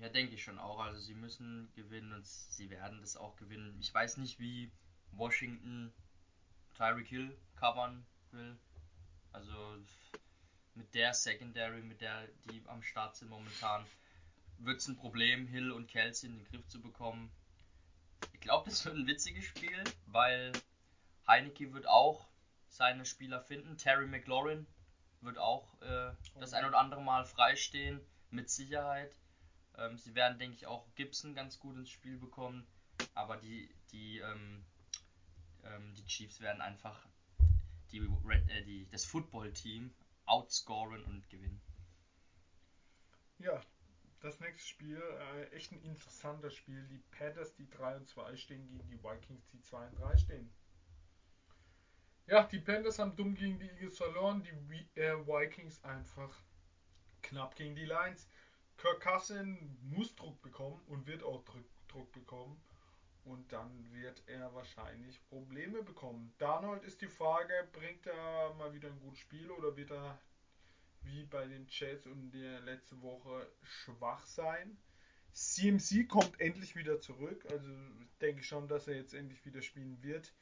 Speaker 2: Ja, denke ich schon auch. Also sie müssen gewinnen und sie werden das auch gewinnen. Ich weiß nicht, wie Washington Tyreek Hill covern will. Also mit der Secondary, mit der die am Start sind momentan, wird es ein Problem, Hill und Kelsey in den Griff zu bekommen. Ich glaube, das wird ein witziges Spiel, weil Heineke wird auch seine Spieler finden. Terry McLaurin wird auch äh, das ein oder andere Mal freistehen, mit Sicherheit. Ähm, sie werden, denke ich, auch Gibson ganz gut ins Spiel bekommen. Aber die, die, ähm, ähm, die Chiefs werden einfach die, Red, äh, die, das Football-Team outscoren und gewinnen.
Speaker 3: Ja, das nächste Spiel, äh, echt ein interessantes Spiel. Die Panthers, die 3 und 2 stehen, gegen die Vikings, die 2 und 3 stehen. Ja, die Panthers haben dumm gegen die Eagles verloren, die äh, Vikings einfach knapp gegen die Lions. Kirk Cousin muss Druck bekommen und wird auch Druck, Druck bekommen. Und dann wird er wahrscheinlich Probleme bekommen. Darnold ist die Frage, bringt er mal wieder ein gutes Spiel oder wird er wie bei den Jets und der letzte Woche schwach sein? CMC kommt endlich wieder zurück, also denke ich schon, dass er jetzt endlich wieder spielen wird.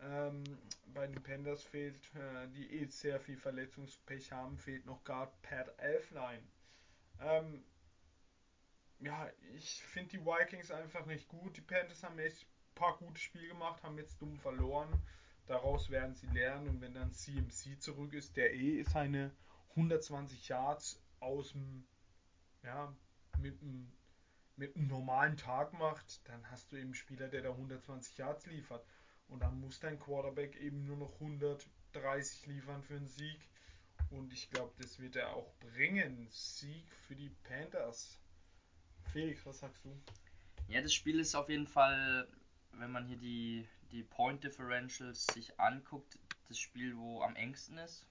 Speaker 3: Ähm, bei den Panthers fehlt, äh, die eh sehr viel Verletzungspech haben, fehlt noch Guard Pat Elfline. Ähm, ja, ich finde die Vikings einfach nicht gut. Die Panthers haben echt ein paar gute Spiele gemacht, haben jetzt dumm verloren. Daraus werden sie lernen und wenn dann CMC zurück ist, der eh seine 120 Yards aus dem, ja, mit einem, mit einem normalen Tag macht, dann hast du eben einen Spieler, der da 120 Yards liefert. Und dann muss dein Quarterback eben nur noch 130 liefern für einen Sieg. Und ich glaube, das wird er auch bringen. Sieg für die Panthers. Felix, was sagst du?
Speaker 2: Ja, das Spiel ist auf jeden Fall, wenn man hier die, die Point Differentials sich anguckt, das Spiel, wo am engsten ist.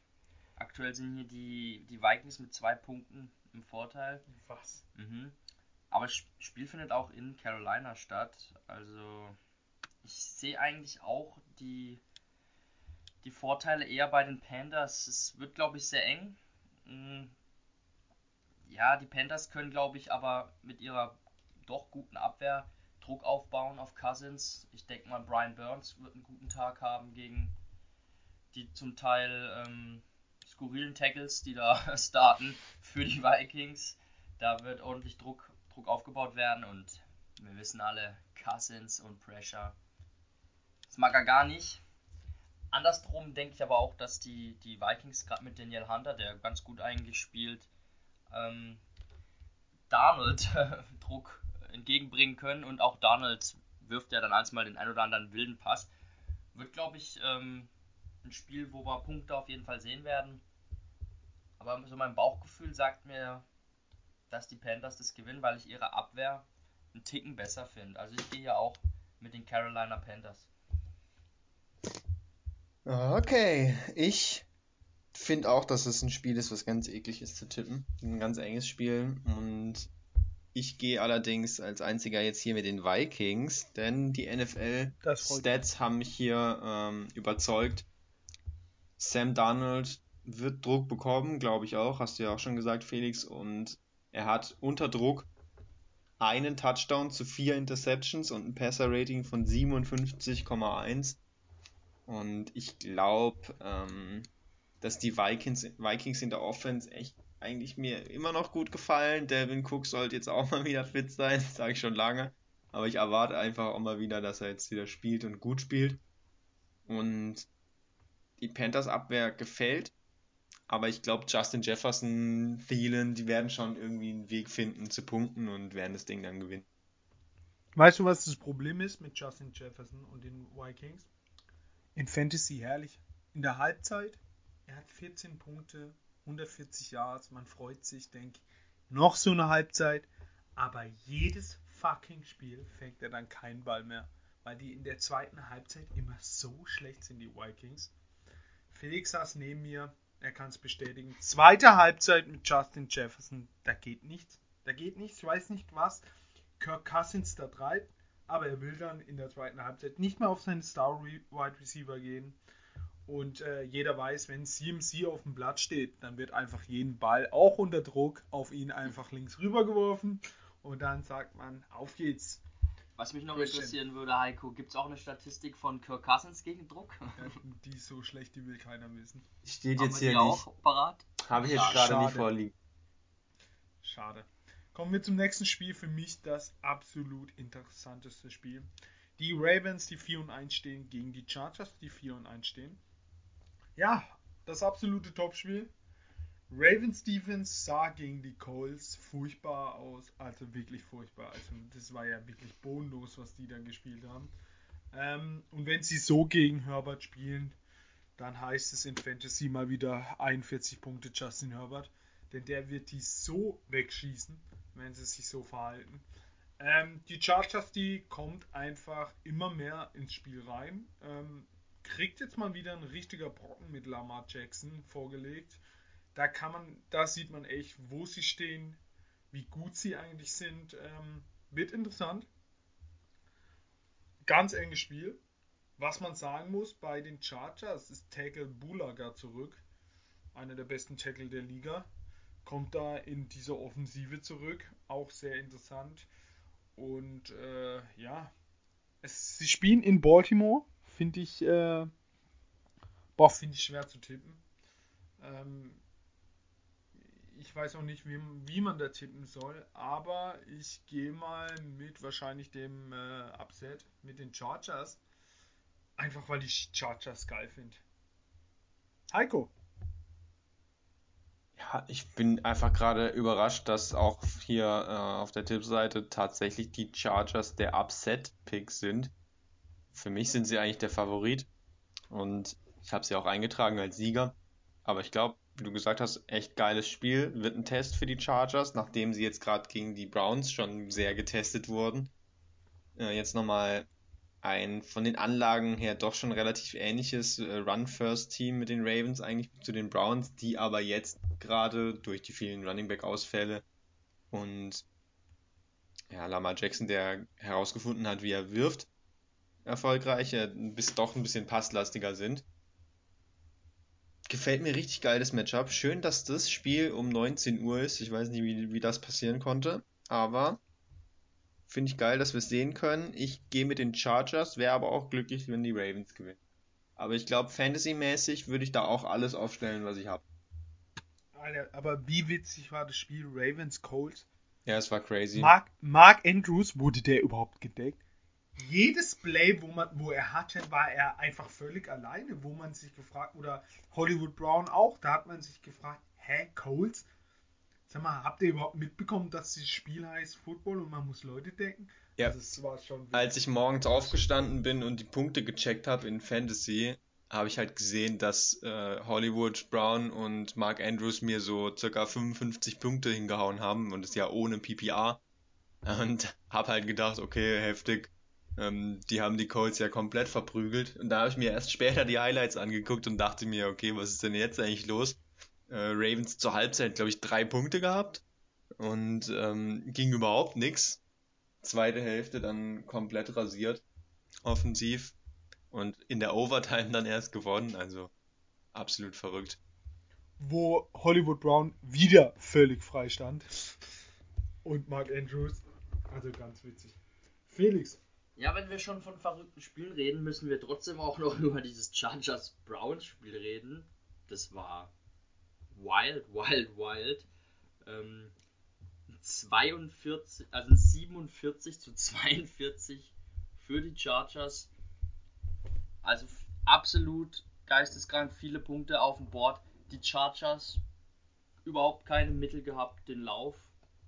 Speaker 2: Aktuell sind hier die, die Vikings mit zwei Punkten im Vorteil.
Speaker 3: Was?
Speaker 2: Mhm. Aber das Spiel findet auch in Carolina statt. Also ich sehe eigentlich auch die, die Vorteile eher bei den Panthers. Es wird, glaube ich, sehr eng. Ja, die Panthers können, glaube ich, aber mit ihrer doch guten Abwehr Druck aufbauen auf Cousins. Ich denke mal, Brian Burns wird einen guten Tag haben gegen die zum Teil ähm, skurrilen Tackles, die da *laughs* starten für die Vikings. Da wird ordentlich Druck, Druck aufgebaut werden und wir wissen alle, Cousins und Pressure. Das mag er gar nicht. Andersrum denke ich aber auch, dass die, die Vikings gerade mit Daniel Hunter, der ganz gut eigentlich spielt, ähm, Darnold *laughs* Druck entgegenbringen können und auch Donald wirft ja dann eins mal den ein oder anderen wilden Pass. Wird, glaube ich, ähm, ein Spiel, wo wir Punkte auf jeden Fall sehen werden. Aber so mein Bauchgefühl sagt mir, dass die Panthers das gewinnen, weil ich ihre Abwehr einen Ticken besser finde. Also ich gehe ja auch mit den Carolina Panthers.
Speaker 1: Okay, ich finde auch, dass es ein Spiel ist, was ganz eklig ist zu tippen. Ein ganz enges Spiel. Und ich gehe allerdings als einziger jetzt hier mit den Vikings, denn die NFL-Stats haben mich hier ähm, überzeugt. Sam Darnold wird Druck bekommen, glaube ich auch, hast du ja auch schon gesagt, Felix. Und er hat unter Druck einen Touchdown zu vier Interceptions und ein Passer-Rating von 57,1. Und ich glaube, ähm, dass die Vikings, Vikings in der Offense echt eigentlich mir immer noch gut gefallen. Devin Cook sollte jetzt auch *laughs* mal wieder fit sein, sage ich schon lange. Aber ich erwarte einfach auch mal wieder, dass er jetzt wieder spielt und gut spielt. Und die Panthers Abwehr gefällt. Aber ich glaube, Justin Jefferson, Thielen, die werden schon irgendwie einen Weg finden zu punkten und werden das Ding dann gewinnen.
Speaker 3: Weißt du, was das Problem ist mit Justin Jefferson und den Vikings? In Fantasy herrlich. In der Halbzeit, er hat 14 Punkte, 140 Yards, man freut sich, denke noch so eine Halbzeit, aber jedes fucking Spiel fängt er dann keinen Ball mehr, weil die in der zweiten Halbzeit immer so schlecht sind, die Vikings. Felix saß neben mir, er kann es bestätigen. Zweite Halbzeit mit Justin Jefferson, da geht nichts. Da geht nichts, ich weiß nicht was Kirk Cousins da treibt, aber er will dann in der zweiten Halbzeit nicht mehr auf seinen Star Wide Receiver gehen. Und äh, jeder weiß, wenn CMC auf dem Blatt steht, dann wird einfach jeden Ball auch unter Druck auf ihn einfach links rüber geworfen. Und dann sagt man, auf geht's.
Speaker 2: Was mich noch Christian. interessieren würde, Heiko, gibt es auch eine Statistik von Kirk Cousins gegen Druck?
Speaker 3: Ja, die ist so schlecht, die will keiner wissen.
Speaker 1: Steht jetzt hier nicht. Auch parat? Habe ich jetzt gerade nicht vorliegen.
Speaker 3: Schade. Kommen wir zum nächsten Spiel. Für mich das absolut interessanteste Spiel. Die Ravens, die 4 und 1 stehen, gegen die Chargers, die 4 und 1 stehen. Ja, das absolute Topspiel. Ravens Defense sah gegen die Colts furchtbar aus, also wirklich furchtbar. Also das war ja wirklich bodenlos, was die dann gespielt haben. Ähm, und wenn sie so gegen Herbert spielen, dann heißt es in Fantasy mal wieder 41 Punkte Justin Herbert, denn der wird die so wegschießen, wenn sie sich so verhalten. Ähm, die Chargers, die kommt einfach immer mehr ins Spiel rein. Ähm, kriegt jetzt mal wieder ein richtiger Brocken mit Lamar Jackson vorgelegt. Da kann man, da sieht man echt, wo sie stehen, wie gut sie eigentlich sind. Ähm, wird interessant. Ganz enges Spiel. Was man sagen muss, bei den Chargers ist Tackle Bulaga zurück. Einer der besten Tackle der Liga. Kommt da in dieser Offensive zurück. Auch sehr interessant. Und äh, ja, es, sie spielen in Baltimore finde ich, äh, boah, finde ich schwer zu tippen. Ähm, ich weiß auch nicht, wie, wie man da tippen soll, aber ich gehe mal mit wahrscheinlich dem äh, Upset mit den Chargers. Einfach weil ich Chargers geil finde. Heiko.
Speaker 1: Ja, ich bin einfach gerade überrascht, dass auch hier äh, auf der Tippseite tatsächlich die Chargers der Upset-Pick sind. Für mich sind sie eigentlich der Favorit und ich habe sie auch eingetragen als Sieger. Aber ich glaube, wie du gesagt hast, echt geiles Spiel. Wird ein Test für die Chargers, nachdem sie jetzt gerade gegen die Browns schon sehr getestet wurden. Äh, jetzt nochmal ein von den Anlagen her doch schon relativ ähnliches äh, Run-First-Team mit den Ravens eigentlich zu den Browns, die aber jetzt gerade durch die vielen Running Back-Ausfälle und ja, Lamar Jackson, der herausgefunden hat, wie er wirft, erfolgreich, bis doch ein bisschen passlastiger sind. Gefällt mir richtig geil, das Matchup. Schön, dass das Spiel um 19 Uhr ist. Ich weiß nicht, wie, wie das passieren konnte, aber finde ich geil, dass wir es sehen können. Ich gehe mit den Chargers, wäre aber auch glücklich, wenn die Ravens gewinnen. Aber ich glaube, Fantasy-mäßig würde ich da auch alles aufstellen, was ich habe.
Speaker 3: Aber wie witzig war das Spiel Ravens Colts?
Speaker 1: Ja, es war crazy.
Speaker 3: Mark, Mark Andrews, wurde der überhaupt gedeckt? Jedes Play, wo, man, wo er hatte, war er einfach völlig alleine, wo man sich gefragt, oder Hollywood Brown auch, da hat man sich gefragt, hä, Colts? Sag mal, habt ihr überhaupt mitbekommen, dass das Spiel heißt Football und man muss Leute decken?
Speaker 1: Ja.
Speaker 3: Also, es war schon
Speaker 1: Als ich morgens aufgestanden bin und die Punkte gecheckt habe in Fantasy, habe ich halt gesehen, dass äh, Hollywood Brown und Mark Andrews mir so circa 55 Punkte hingehauen haben und das ja ohne PPR. Und habe halt gedacht, okay, heftig. Ähm, die haben die Colts ja komplett verprügelt. Und da habe ich mir erst später die Highlights angeguckt und dachte mir, okay, was ist denn jetzt eigentlich los? Äh, Ravens zur Halbzeit, glaube ich, drei Punkte gehabt und ähm, ging überhaupt nichts. Zweite Hälfte dann komplett rasiert, offensiv und in der Overtime dann erst gewonnen, also absolut verrückt.
Speaker 3: wo Hollywood Brown wieder völlig frei stand. Und Mark Andrews. Also ganz witzig. Felix,
Speaker 2: Ja, wenn wir schon von verrückten Spielen reden, müssen wir trotzdem auch noch *laughs* über dieses Chargers Browns Spiel reden. Das war wild, wild, wild. Ähm, 42, also 47 zu 42 für die Chargers. Also absolut geisteskrank viele Punkte auf dem Board. Die Chargers überhaupt keine Mittel gehabt, den Lauf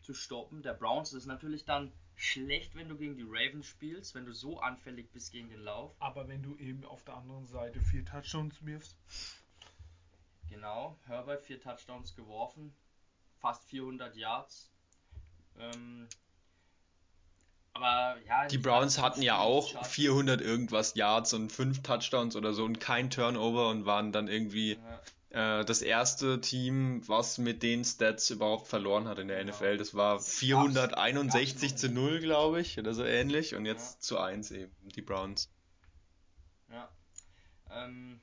Speaker 2: zu stoppen. Der Browns ist natürlich dann schlecht, wenn du gegen die Ravens spielst, wenn du so anfällig bist gegen den Lauf.
Speaker 3: aber wenn du eben auf der anderen Seite vier Touchdowns wirfst,
Speaker 2: Genau, Herbert vier Touchdowns geworfen, fast 400 Yards. Ähm, aber ja,
Speaker 1: Die Browns hatten ja auch
Speaker 2: Chargers.
Speaker 1: 400 irgendwas Yards und 5 Touchdowns oder so und kein Turnover und waren dann irgendwie
Speaker 2: Ja,
Speaker 1: äh, das erste Team, was mit den Stats überhaupt verloren hat in der. NFL. Das war
Speaker 2: gab's
Speaker 1: 461
Speaker 2: noch
Speaker 1: zu
Speaker 2: nicht.
Speaker 1: 0, glaube ich, oder so ähnlich. Und jetzt
Speaker 2: Ja.
Speaker 1: zu 1 eben, die Browns.
Speaker 2: ja. Ähm,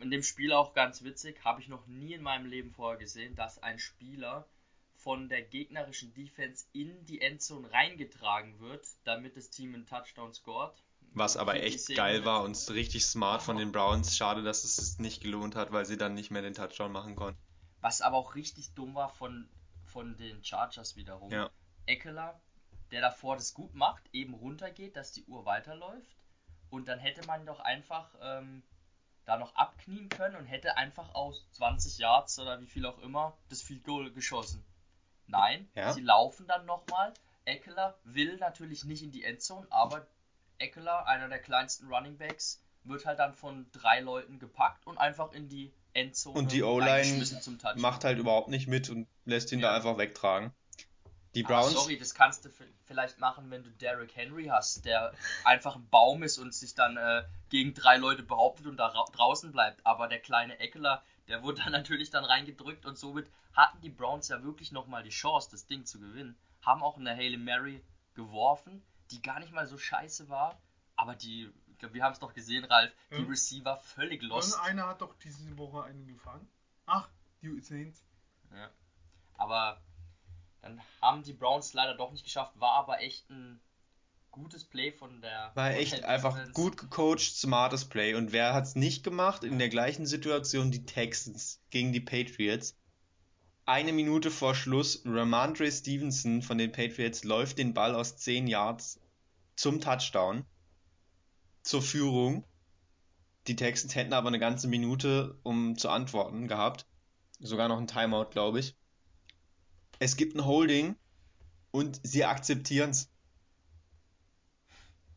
Speaker 2: in dem Spiel auch ganz witzig, habe ich noch nie in meinem Leben vorher gesehen, dass ein Spieler von der gegnerischen Defense in die Endzone reingetragen wird, damit das Team einen Touchdown scored.
Speaker 1: Was aber echt geil war und richtig smart von den Browns. Schade, dass es es nicht gelohnt hat, weil sie dann nicht mehr den Touchdown machen konnten.
Speaker 2: Was aber auch richtig dumm war von, von den Chargers wiederum.
Speaker 1: Ja.
Speaker 2: Eckler, der davor das gut macht, eben runtergeht, dass die Uhr weiterläuft. Und dann hätte man doch einfach ähm, da noch abknien können und hätte einfach aus 20 Yards oder wie viel auch immer das Field Goal geschossen. Nein,
Speaker 1: Ja.
Speaker 2: sie laufen dann nochmal. Eckler will natürlich nicht in die Endzone, aber Eckler, einer der kleinsten Running Backs, wird halt dann von drei Leuten gepackt und einfach in die Endzone
Speaker 1: Und die O-Line. Macht halt überhaupt nicht mit und lässt ihn da
Speaker 2: Ja.
Speaker 1: einfach wegtragen. Die
Speaker 2: Ah,
Speaker 1: Browns.
Speaker 2: sorry, das kannst du vielleicht machen, wenn du Derrick Henry hast, der einfach ein Baum ist und sich dann äh, gegen drei Leute behauptet und da ra draußen bleibt. Aber der kleine Eckler, der wurde dann *laughs* natürlich dann reingedrückt und somit hatten die Browns ja wirklich nochmal die Chance, das Ding zu gewinnen. Haben auch eine Haley Mary geworfen, die gar nicht mal so scheiße war. Aber die, wir haben es doch gesehen, Ralf, die
Speaker 3: Ja.
Speaker 2: Receiver völlig lost.
Speaker 3: irgendeiner hat doch diese Woche einen gefangen. Ach, die Saints.
Speaker 2: Ja. Aber dann haben die Browns leider doch nicht geschafft, war aber echt ein gutes Play von der.
Speaker 1: War echt einfach gut gecoacht, smartes Play. Und wer hat's nicht gemacht? In der gleichen Situation die Texans gegen die Patriots. Eine Minute vor Schluss, Ramondre Stevenson von den Patriots läuft den Ball aus 10 Yards zum Touchdown, zur Führung. Die Texans hätten aber eine ganze Minute, um zu antworten gehabt. Sogar noch ein Timeout, glaube ich. Es gibt ein Holding und sie akzeptieren's.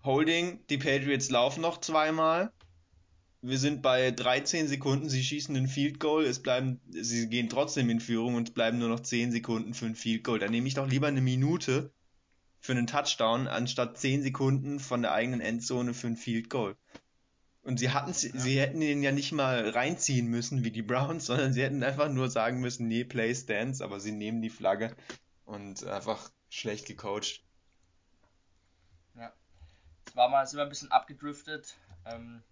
Speaker 1: Holding, die Patriots laufen noch zweimal. Wir sind bei 13 Sekunden, sie schießen ein Field Goal, es bleiben, sie gehen trotzdem in Führung und es bleiben nur noch 10 Sekunden für ein Field Goal. Dann nehme ich doch lieber eine Minute für einen Touchdown, anstatt 10 Sekunden von der eigenen Endzone für ein Field Goal. Und sie hatten, sie hätten den ja nicht mal reinziehen müssen wie die Browns, *laughs* sondern sie hätten einfach nur sagen müssen, nee, Play Stance, aber sie nehmen die Flagge und einfach schlecht gecoacht.
Speaker 2: Jetzt war mal, sind wir ein bisschen abgedriftet. Ähm,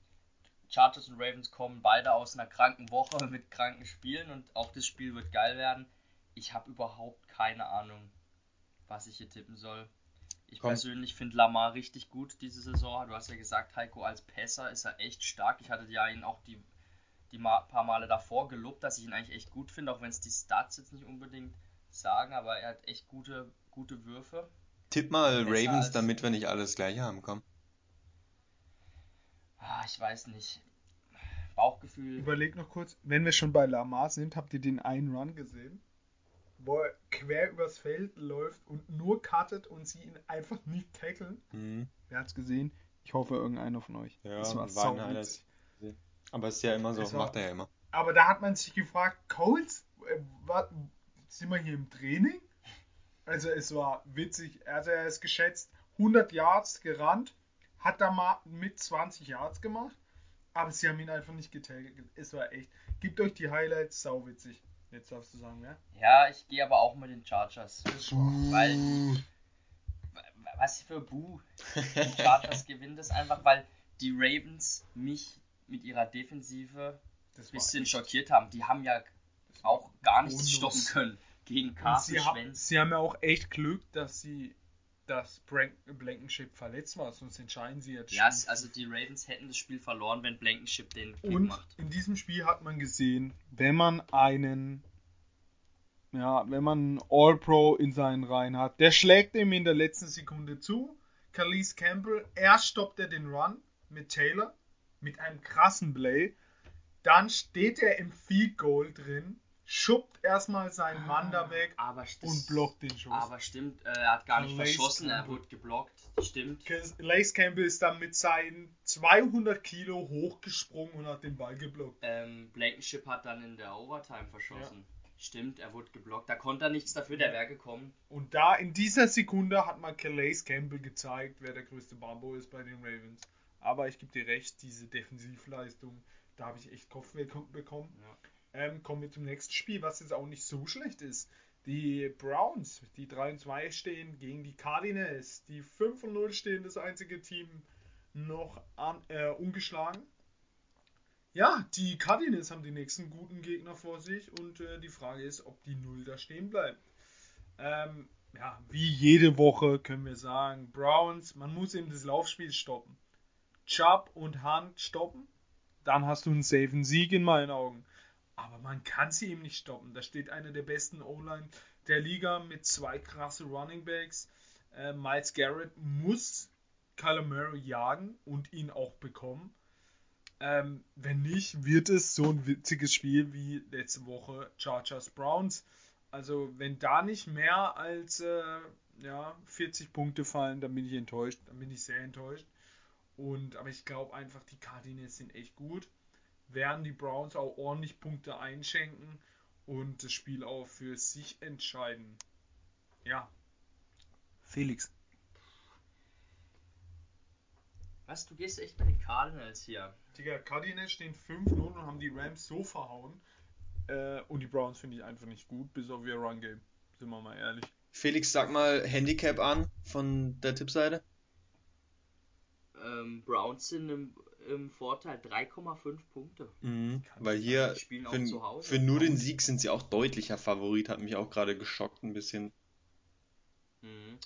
Speaker 2: Chargers und Ravens kommen beide aus einer kranken Woche *laughs* mit kranken Spielen und auch das Spiel wird geil werden. Ich habe überhaupt keine Ahnung, was ich hier tippen soll. Ich
Speaker 1: Komm.
Speaker 2: persönlich finde Lamar richtig gut diese Saison. Du hast ja gesagt, Heiko, als Passer ist er echt stark. Ich hatte ja ihn auch die, die ma paar Male davor gelobt, dass ich ihn eigentlich echt gut finde, auch wenn es die Stats jetzt nicht unbedingt sagen, aber er hat echt gute, gute Würfe.
Speaker 1: Tipp mal
Speaker 2: Besser
Speaker 1: Ravens, damit wir nicht alles gleich haben, komm.
Speaker 2: Ah, ich weiß nicht. Bauchgefühl.
Speaker 3: Überleg noch kurz, wenn wir schon bei Lamar sind, habt ihr den einen Run gesehen? Wo er quer übers Feld läuft und nur cuttet und sie ihn einfach nicht tackeln?
Speaker 1: Mhm.
Speaker 3: Wer hat's gesehen? Ich hoffe, irgendeiner von euch.
Speaker 1: Ja,
Speaker 3: das war
Speaker 1: war
Speaker 3: sauwitzig.
Speaker 1: Aber ist ja immer so,
Speaker 3: Es war-
Speaker 1: macht er ja immer.
Speaker 3: Aber da hat man sich gefragt, Coles, äh, wa- sind wir hier im Training? Also es war witzig. Also er ist geschätzt 100 Yards gerannt, hat da mal mit 20 Yards gemacht, aber sie haben ihn einfach nicht getaggt. Es war echt. Gebt euch die Highlights, sau witzig. Jetzt darfst du sagen, ja?
Speaker 2: Ja, ich gehe aber auch mit den Chargers. Weil die, was für Buh. Die Chargers *laughs* gewinnen das einfach, weil die Ravens mich mit ihrer Defensive ein bisschen
Speaker 3: echt-
Speaker 2: schockiert haben. Die haben ja auch gar nichts
Speaker 3: bonus.
Speaker 2: stoppen können gegen Carsten
Speaker 3: sie, haben,
Speaker 2: Schwenz.
Speaker 3: sie haben ja auch echt Glück, dass sie dass Blank Blankenship verletzt war, sonst entscheiden sie jetzt.
Speaker 2: Ja,
Speaker 3: Spiel
Speaker 2: also die Ravens hätten das Spiel verloren, wenn Blankenship den Kick
Speaker 3: Und
Speaker 2: macht.
Speaker 3: in diesem Spiel hat man gesehen, wenn man einen, ja, wenn man einen All-Pro in seinen Reihen hat, der schlägt ihm in der letzten Sekunde zu. Calise Campbell, erst stoppt er den Run mit Taylor, mit einem krassen Play. Dann steht er im Field Goal drin, schuppt erstmal seinen Mann da weg
Speaker 2: Aber das-
Speaker 3: und blockt den Schuss.
Speaker 2: Aber stimmt, äh, er hat gar nicht
Speaker 3: Calais
Speaker 2: verschossen, er
Speaker 3: Campbell.
Speaker 2: wurde geblockt. Stimmt.
Speaker 3: Lace Campbell ist dann mit seinen 200 Kilo hochgesprungen und hat den Ball geblockt.
Speaker 2: Ähm, Blankenship hat dann in der Overtime verschossen. Stimmt, er wurde geblockt. Da konnte er nichts dafür, der wäre gekommen.
Speaker 3: Und da in dieser Sekunde hat mal Calais Campbell gezeigt, wer der größte Bambo ist bei den Ravens. Aber ich gebe dir recht, diese Defensivleistung, da habe ich echt Kopfweh kom- bekommen.
Speaker 2: Ja.
Speaker 3: Ähm, kommen wir zum nächsten Spiel, was jetzt auch nicht so schlecht ist. Die Browns, die 3 und 2 stehen gegen die Cardinals, die 5 und 0 stehen, das einzige Team noch an, äh, ungeschlagen. Ja, die Cardinals haben die nächsten guten Gegner vor sich und äh, die Frage ist, ob die Null da stehen bleibt. Ähm, ja, wie jede Woche können wir sagen, Browns, man muss eben das Laufspiel stoppen. Chubb und Hunt stoppen, dann hast du einen safen Sieg in meinen Augen. Aber man kann sie eben nicht stoppen. Da steht einer der besten O-Line der Liga mit zwei krasse Running Backs. Äh, Miles Garrett muss Kyler Murray jagen und ihn auch bekommen. Ähm, wenn nicht, wird es so ein witziges Spiel wie letzte Woche Chargers Browns. Also wenn da nicht mehr als äh, ja, 40 Punkte fallen, dann bin ich enttäuscht. Dann bin ich sehr enttäuscht. Und aber ich glaube einfach, die Cardinals sind echt gut. Werden die Browns auch ordentlich Punkte einschenken und das Spiel auch für sich entscheiden. Ja. Felix.
Speaker 2: Was, du gehst echt mit den Cardinals hier.
Speaker 3: Digga, Cardinals stehen 5-0 und haben die Rams so verhauen. Äh, und die Browns finde ich einfach nicht gut, bis auf ihr Run-Game. Sind wir mal ehrlich.
Speaker 1: Felix, sag mal Handicap an von der Tippseite.
Speaker 2: Ähm, Browns sind im, im Vorteil 3,5 Punkte.
Speaker 1: Mhm. Weil hier
Speaker 2: Die spielen auch
Speaker 1: für,
Speaker 2: zu Hause.
Speaker 1: für nur den Sieg sind sie auch deutlicher Favorit, hat mich auch gerade geschockt ein bisschen.
Speaker 2: Mhm.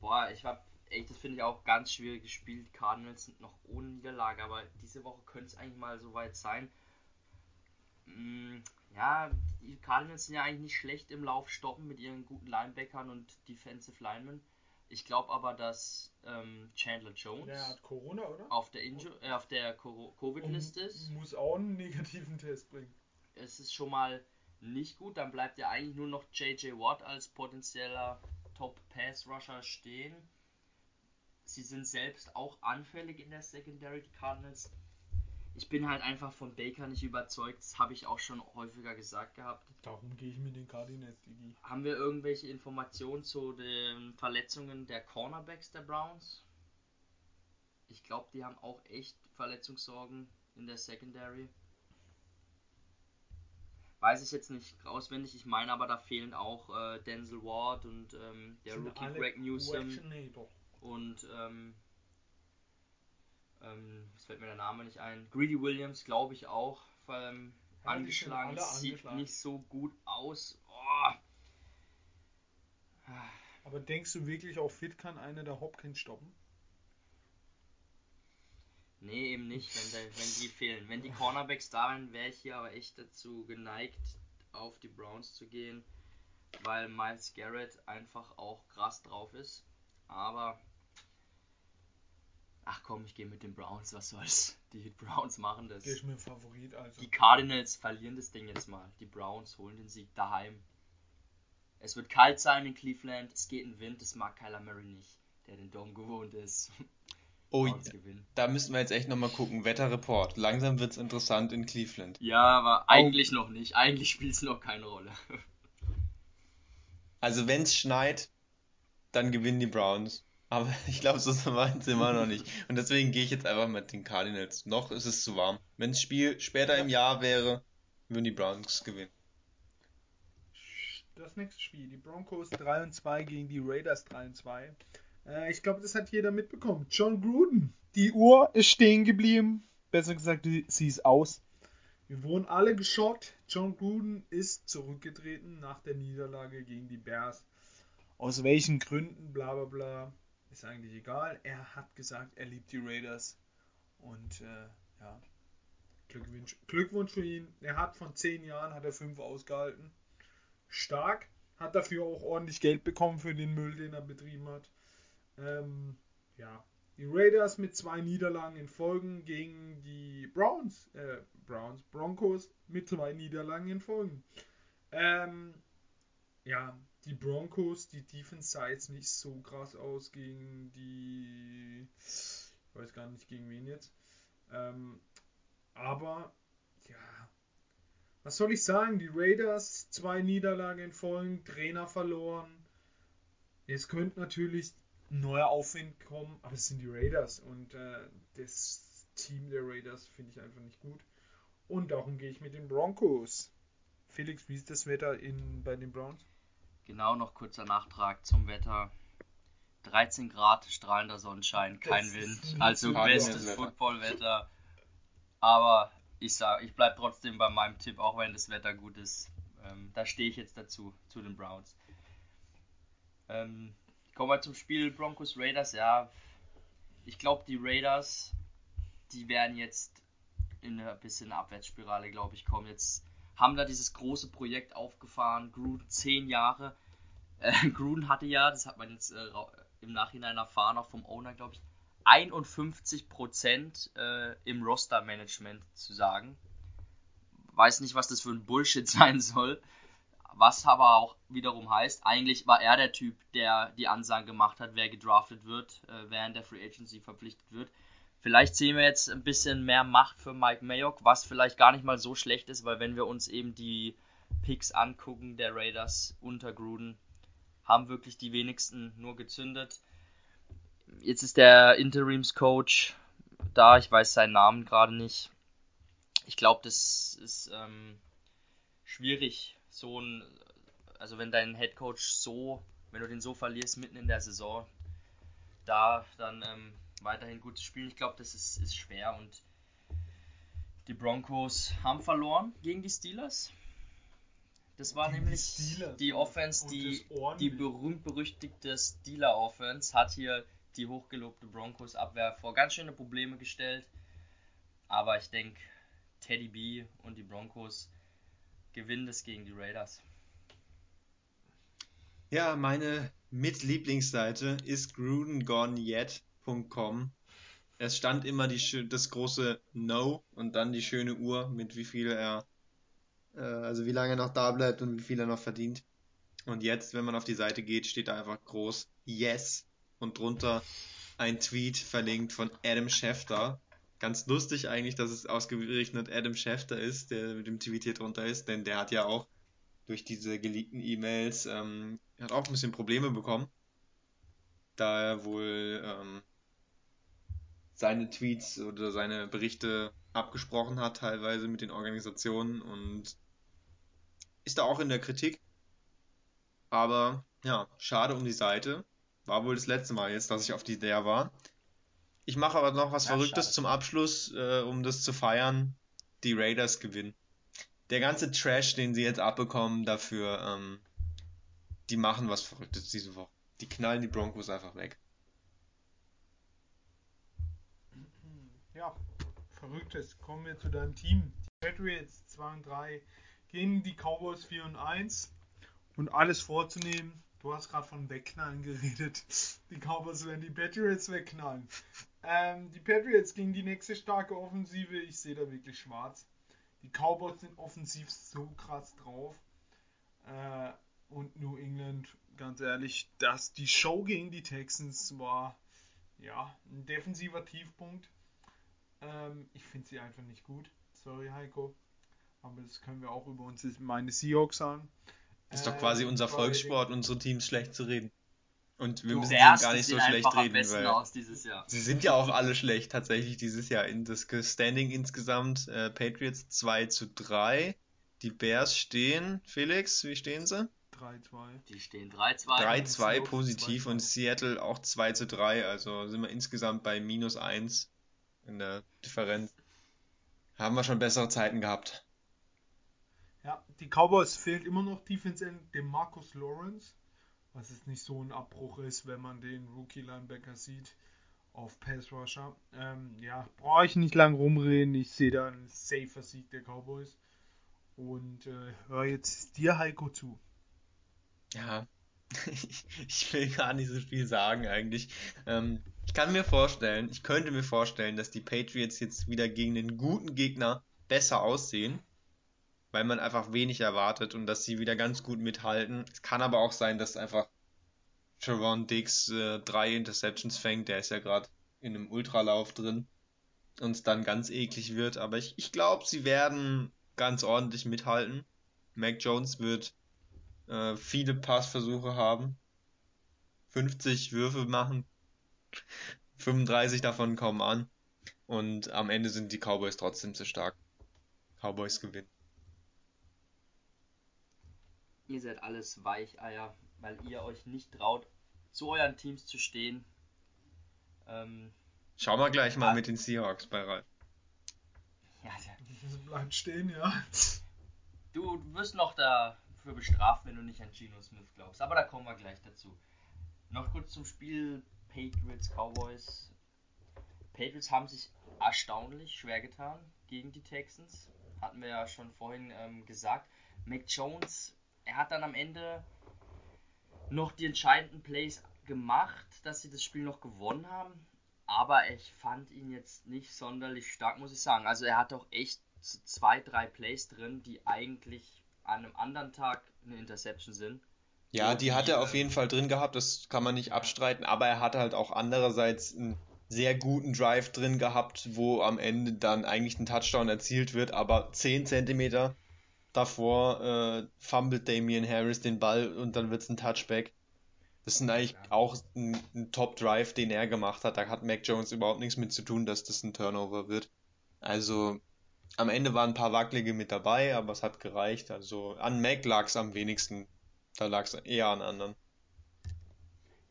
Speaker 2: Boah, ich hab echt, das finde ich auch ganz schwierig gespielt. Die Cardinals sind noch ohne Niederlage, aber diese Woche könnte es eigentlich mal so weit sein. Mm, Ja, die Cardinals sind ja eigentlich nicht schlecht im Lauf stoppen mit ihren guten Linebackern und Defensive Linemen. Ich glaube aber, dass ähm, Chandler Jones
Speaker 3: Der hat Corona, oder?
Speaker 2: auf der, Inju äh, auf der Covid-Liste ist.
Speaker 3: Muss auch einen negativen Test bringen.
Speaker 2: Es ist schon mal nicht gut. Dann bleibt ja eigentlich nur noch JJ Watt als potenzieller Top-Pass-Rusher stehen. Sie sind selbst auch anfällig in der Secondary, die Cardinals. Ich bin halt einfach von Baker nicht überzeugt. Das habe ich auch schon häufiger gesagt gehabt.
Speaker 3: Darum gehe ich mit den Cardinals, Digi.
Speaker 2: Haben wir irgendwelche Informationen zu den Verletzungen der Cornerbacks der Browns? Ich glaube, die haben auch echt Verletzungssorgen in der Secondary. Weiß ich jetzt nicht auswendig. Ich meine aber, da fehlen auch äh, Denzel Ward und ähm, der
Speaker 3: Sind
Speaker 2: Rookie Greg Newsom und ähm, Ähm, es fällt mir der Name nicht ein. Greedy Williams, glaube ich auch. Ähm,
Speaker 3: Ja,
Speaker 2: angeschlagen. Sieht
Speaker 3: angeschlagen.
Speaker 2: nicht so gut aus. Oh.
Speaker 3: Aber denkst du wirklich, auch fit kann einer der Hopkins stoppen?
Speaker 2: Nee, eben nicht, wenn, der, wenn die fehlen. Wenn die Cornerbacks da wären, wäre ich hier aber echt dazu geneigt, auf die Browns zu gehen, weil Miles Garrett einfach auch krass drauf ist. Aber. Ach komm, ich gehe mit den Browns, was soll's. Die Browns machen das.
Speaker 3: Der ist mein Favorit, also.
Speaker 2: Die Cardinals verlieren das Ding jetzt mal. Die Browns holen den Sieg daheim. Es wird kalt sein in Cleveland, es geht in Wind, das mag Kyler Murray nicht, der den Dom gewohnt ist. *laughs*
Speaker 1: Oh,
Speaker 2: Browns gewinnen.
Speaker 1: da müssten wir jetzt echt nochmal gucken. Wetterreport. Langsam wird's interessant in Cleveland.
Speaker 2: Ja, aber eigentlich noch nicht. Eigentlich spielt es noch keine Rolle. *laughs*
Speaker 1: Also wenn's schneit, dann gewinnen die Browns. Aber *laughs* ich glaube, so weit sind wir noch nicht. Und deswegen gehe ich jetzt einfach mit den Cardinals. Noch ist es zu warm. Wenn das Spiel später im Jahr wäre, würden die Browns gewinnen.
Speaker 3: Das nächste Spiel, die Broncos 3 und 2 gegen die Raiders 3 und 2. Äh, ich glaube, das hat jeder mitbekommen. John Gruden, die Uhr ist stehen geblieben. Besser gesagt, sie ist aus. Wir wurden alle geschockt. John Gruden ist zurückgetreten nach der Niederlage gegen die Bears. Aus welchen Gründen, bla bla bla, ist eigentlich egal. Er hat gesagt, er liebt die Raiders. Und äh, ja, Glückwunsch, Glückwunsch für ihn. Er hat von 10 Jahren, hat er 5 ausgehalten stark, hat dafür auch ordentlich Geld bekommen für den Müll, den er betrieben hat. Ähm, ja, die Raiders mit zwei Niederlagen in Folgen gegen die Browns, äh, Browns, Broncos mit zwei Niederlagen in Folgen. Ähm, ja, die Broncos, die Defense sah jetzt nicht so krass aus gegen die, ich weiß gar nicht gegen wen jetzt. Ähm, aber ja, was soll ich sagen? Die Raiders, zwei Niederlagen in Folgen, Trainer verloren. Es könnte natürlich ein neuer Aufwind kommen, aber es sind die Raiders und äh, das Team der Raiders finde ich einfach nicht gut. Und darum gehe ich mit den Broncos. Felix, wie ist das Wetter in, bei den Browns?
Speaker 2: Genau noch kurzer Nachtrag zum Wetter. 13 Grad, strahlender Sonnenschein, kein
Speaker 3: Das
Speaker 2: Wind. Also bestes
Speaker 1: Wetter.
Speaker 2: Footballwetter. Aber ich sag, ich bleib trotzdem bei meinem Tipp, auch wenn das Wetter gut ist. Ähm, da stehe ich jetzt dazu, zu den Browns. Ähm, kommen wir zum Spiel Broncos Raiders. Ja, ich glaube, die Raiders, die werden jetzt in eine bisschen Abwärtsspirale, glaube ich, kommen. Jetzt haben da dieses große Projekt aufgefahren, Gruden zehn Jahre. Äh, *laughs* Gruden hatte ja, das hat man jetzt äh, im Nachhinein erfahren, auch vom Owner, glaube ich, 51% äh, im Roster-Management zu sagen. Weiß nicht, was das für ein Bullshit *laughs* sein soll. Was aber auch wiederum heißt, eigentlich war er der Typ, der die Ansagen gemacht hat, wer gedraftet wird, äh, in der Free Agency verpflichtet wird. Vielleicht sehen wir jetzt ein bisschen mehr Macht für Mike Mayock, was vielleicht gar nicht mal so schlecht ist, weil wenn wir uns eben die Picks angucken der Raiders unter Gruden, haben wirklich die wenigsten nur gezündet. Jetzt ist der Interimscoach da, ich weiß seinen Namen gerade nicht. Ich glaube, das ist ähm, schwierig, so ein, also wenn dein Headcoach so, wenn du den so verlierst mitten in der Saison, da dann ähm, weiterhin gut zu spielen, ich glaube, das ist, ist schwer und die Broncos haben verloren gegen die Steelers. Das war
Speaker 3: Gegen die
Speaker 2: nämlich
Speaker 3: Steelers,
Speaker 2: die
Speaker 3: ja.
Speaker 2: Offense, die, die berühmt-berüchtigte Steeler-Offense hat hier die hochgelobte Broncos-Abwehr vor ganz schöne Probleme gestellt. Aber ich denke, Teddy B und die Broncos gewinnen das gegen die Raiders.
Speaker 1: Ja, meine Mitlieblingsseite ist grudengonyet.com. Es stand immer die, das große No und dann die schöne Uhr, mit wie viel er, äh, also wie lange er noch da bleibt und wie viel er noch verdient. Und jetzt, wenn man auf die Seite geht, steht da einfach groß Yes und drunter ein Tweet verlinkt von Adam Schefter. Ganz lustig eigentlich, dass es ausgerechnet Adam Schefter ist, der mit dem Tweet hier drunter ist, denn der hat ja auch durch diese geleakten E-Mails ähm, hat auch ein bisschen Probleme bekommen, da er wohl ähm, seine Tweets oder seine Berichte abgesprochen hat, teilweise mit den Organisationen und ist da auch in der Kritik. Aber ja, schade um die Seite. War wohl das letzte Mal jetzt, dass ich auf die der war. Ich mache aber noch was
Speaker 2: Ja,
Speaker 1: Verrücktes
Speaker 2: schade.
Speaker 1: zum Abschluss, äh, um das zu feiern. Die Raiders gewinnen. Der ganze Trash, den sie jetzt abbekommen, dafür, ähm, die machen was Verrücktes diese Woche. Die knallen die Broncos einfach weg.
Speaker 3: Ja, verrücktes. Kommen wir zu deinem Team. Die Patriots 2 und 3 gegen die Cowboys 4 und 1. Und alles vorzunehmen, du hast gerade von Wegknallen geredet. Die Cowboys werden die Patriots wegknallen. Ähm, die Patriots gegen die nächste starke Offensive, ich sehe da wirklich schwarz. Die Cowboys sind offensiv so krass drauf. Äh, und New England, ganz ehrlich, dass die Show gegen die Texans war ja ein defensiver Tiefpunkt. Ähm, ich finde sie einfach nicht gut. Sorry, Heiko. Aber das können wir auch über uns, meine Seahawks sagen.
Speaker 1: Ist doch
Speaker 3: Ähm,
Speaker 1: quasi unser
Speaker 3: bei den-
Speaker 1: Volkssport, unsere Teams schlecht zu reden. Und wir
Speaker 2: Du
Speaker 1: müssen gar nicht so schlecht reden, weil
Speaker 2: aus dieses Jahr.
Speaker 1: sie sind ja auch alle schlecht tatsächlich dieses Jahr. In das Standing insgesamt äh, Patriots 2 zu 3. Die Bears stehen, Felix, wie stehen sie?
Speaker 3: 3-2.
Speaker 2: Die stehen 3-2.
Speaker 1: 3-2
Speaker 3: Seahawks
Speaker 1: positiv
Speaker 3: 2-2.
Speaker 1: und Seattle auch 2 zu 3, also sind wir insgesamt bei minus 1 in der Differenz. Haben wir schon bessere Zeiten gehabt.
Speaker 3: Ja, die Cowboys fehlt immer noch Defense End dem Marcus Lawrence, was jetzt nicht so ein Abbruch ist, wenn man den Rookie Linebacker sieht auf Pass Rusher. Ähm, ja, brauche ich nicht lang rumreden. Ich sehe da einen safer Sieg der Cowboys und äh, hör jetzt dir Heiko zu.
Speaker 1: Ja, *laughs* ich will gar nicht so viel sagen eigentlich. Ähm, ich kann mir vorstellen, ich könnte mir vorstellen, dass die Patriots jetzt wieder gegen einen guten Gegner besser aussehen, weil man einfach wenig erwartet und dass sie wieder ganz gut mithalten. Es kann aber auch sein, dass einfach Trevon Diggs äh, drei Interceptions fängt, der ist ja gerade in einem Ultralauf drin und es dann ganz eklig wird. Aber ich, ich glaube, sie werden ganz ordentlich mithalten. Mac Jones wird äh, viele Passversuche haben, 50 Würfe machen, 35 davon kommen an und am Ende sind die Cowboys trotzdem zu stark. Cowboys gewinnen.
Speaker 2: Ihr seid alles Weicheier, weil ihr euch nicht traut, zu euren Teams zu stehen. Ähm,
Speaker 1: Schauen wir gleich mal mit den Seahawks bei Ralf.
Speaker 2: ja, der-
Speaker 3: Das bleibt stehen, ja.
Speaker 2: du wirst noch dafür bestraft, wenn du nicht an Geno Smith glaubst. Aber da kommen wir gleich dazu. Noch kurz zum Spiel Patriots Cowboys. Patriots haben sich erstaunlich schwer getan gegen die Texans. Hatten wir ja schon vorhin ähm, gesagt. Mac Jones, er hat dann am Ende noch die entscheidenden Plays gemacht, dass sie das Spiel noch gewonnen haben. Aber ich fand ihn jetzt nicht sonderlich stark, muss ich sagen. Also er hat doch echt zwei, drei Plays drin, die eigentlich an einem anderen Tag eine Interception sind.
Speaker 1: Ja, die hat er auf
Speaker 2: ähm,
Speaker 1: jeden Fall drin gehabt, das kann man nicht abstreiten, aber er hatte halt auch andererseits einen sehr guten Drive drin gehabt, wo am Ende dann eigentlich ein Touchdown erzielt wird, aber 10 Zentimeter davor äh, fummelt Damian Harris den Ball und dann wird es ein Touchback. Das sind eigentlich auch ein, ein Top-Drive, den er gemacht hat. Da hat Mac Jones überhaupt nichts mit zu tun, dass das ein Turnover wird. Also am Ende waren ein paar Wackelige mit dabei, aber es hat gereicht. Also an Mac lag es am wenigsten. Da lag es eher an anderen.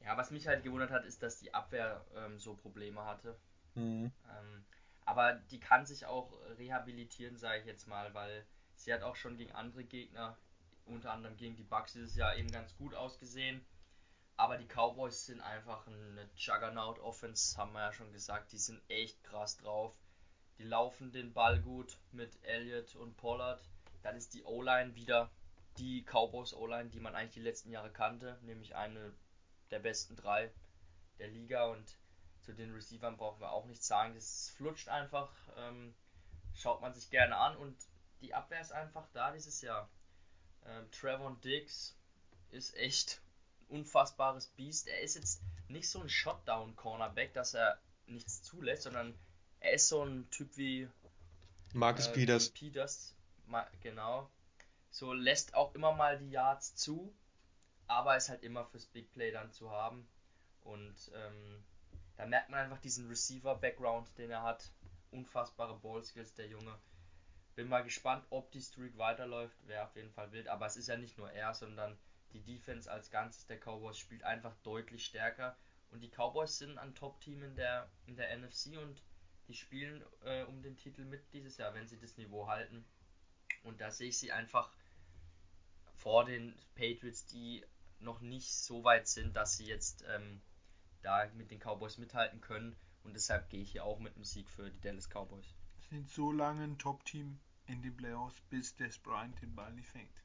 Speaker 2: Ja, was mich halt gewundert hat, ist, dass die Abwehr ähm, so Probleme hatte.
Speaker 1: Mhm.
Speaker 2: Ähm, aber die kann sich auch rehabilitieren, sage ich jetzt mal, weil sie hat auch schon gegen andere Gegner, unter anderem gegen die Bucks dieses Jahr eben ganz gut ausgesehen. Aber die Cowboys sind einfach eine Juggernaut Offense, haben wir ja schon gesagt. Die sind echt krass drauf. Die laufen den Ball gut mit Elliott und Pollard. Dann ist die O-Line wieder die Cowboys O-Line, die man eigentlich die letzten Jahre kannte, nämlich eine der besten drei der Liga und zu den Receivern brauchen wir auch nichts sagen. Das flutscht einfach, ähm, schaut man sich gerne an und die Abwehr ist einfach da dieses Jahr. Ähm, Trevon Diggs ist echt unfassbares Biest. Er ist jetzt nicht so ein Shotdown-Cornerback, dass er nichts zulässt, sondern er ist so ein Typ wie
Speaker 1: Marcus
Speaker 2: äh,
Speaker 1: Peters.
Speaker 2: Peters, genau. So lässt auch immer mal die Yards zu, aber ist halt immer fürs Big Play dann zu haben. Und ähm, da merkt man einfach diesen Receiver-Background, den er hat. Unfassbare Ballskills, der Junge. Bin mal gespannt, ob die Streak weiterläuft. Wäre auf jeden Fall wild. Aber es ist ja nicht nur er, sondern die Defense als Ganzes der Cowboys spielt einfach deutlich stärker. Und die Cowboys sind ein Top-Team in der, in der NFC und die spielen äh, um den Titel mit dieses Jahr, wenn sie das Niveau halten. Und da sehe ich sie einfach vor den Patriots, die noch nicht so weit sind, dass sie jetzt ähm, da mit den Cowboys mithalten können. Und deshalb gehe ich hier auch mit einem Sieg für die Dallas Cowboys.
Speaker 3: Sind so lange ein Top-Team in den Playoffs, bis Des Bryant den Ball nicht fängt.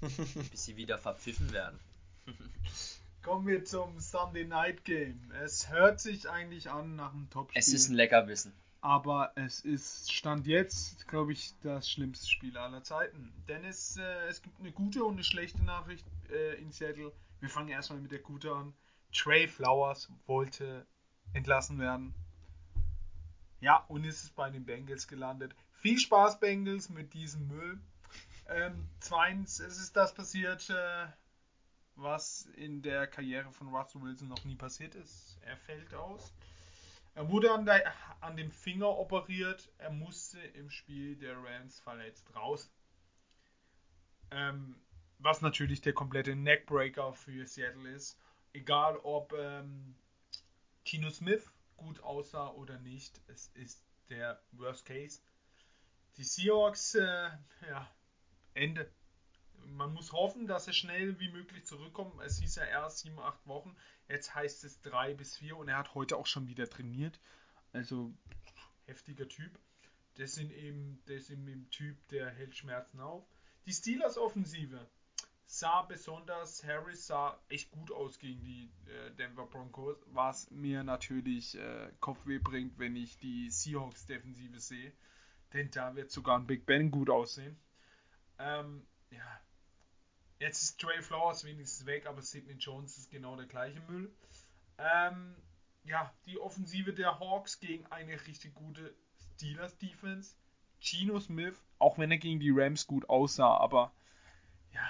Speaker 3: *laughs*
Speaker 2: bis sie wieder verpfiffen werden. *laughs*
Speaker 3: Kommen wir zum Sunday Night Game. Es hört sich eigentlich an nach einem Top-Spiel.
Speaker 2: Es ist ein Leckerbissen.
Speaker 3: Aber es ist Stand jetzt, glaube ich, das schlimmste Spiel aller Zeiten. Denn es, äh, es gibt eine gute und eine schlechte Nachricht äh, in Seattle. Wir fangen erstmal mit der gute an. Trey Flowers wollte entlassen werden. Ja, und ist es bei den Bengals gelandet. Viel Spaß, Bengals, mit diesem Müll. Ähm, zweitens, es ist das passiert, äh, was in der Karriere von Russell Wilson noch nie passiert ist. Er fällt aus. Er wurde an, der, an dem Finger operiert. Er musste im Spiel der Rams verletzt raus. Ähm, was natürlich der komplette Neckbreaker für Seattle ist. Egal ob ähm, Tino Smith gut aussah oder nicht, es ist der Worst Case. Die Seahawks, äh, ja, Ende. Man muss hoffen, dass er schnell wie möglich zurückkommt. Es hieß ja erst 7, 8 Wochen. Jetzt heißt es 3 bis 4 und er hat heute auch schon wieder trainiert. Also heftiger Typ. Das sind eben, das sind eben Typ, der hält Schmerzen auf. Die Steelers Offensive sah besonders, Harris sah echt gut aus gegen die äh, Denver Broncos, was mir natürlich äh, Kopfweh bringt, wenn ich die Seahawks Defensive sehe. Denn da wird sogar ein Big Ben gut aussehen. Ähm, ja, Jetzt ist Trey Flowers wenigstens weg, aber Sidney Jones ist genau der gleiche Müll. Ähm, ja, die Offensive der Hawks gegen eine richtig gute Steelers Defense. Gino Smith, auch wenn er gegen die Rams gut aussah, aber ja,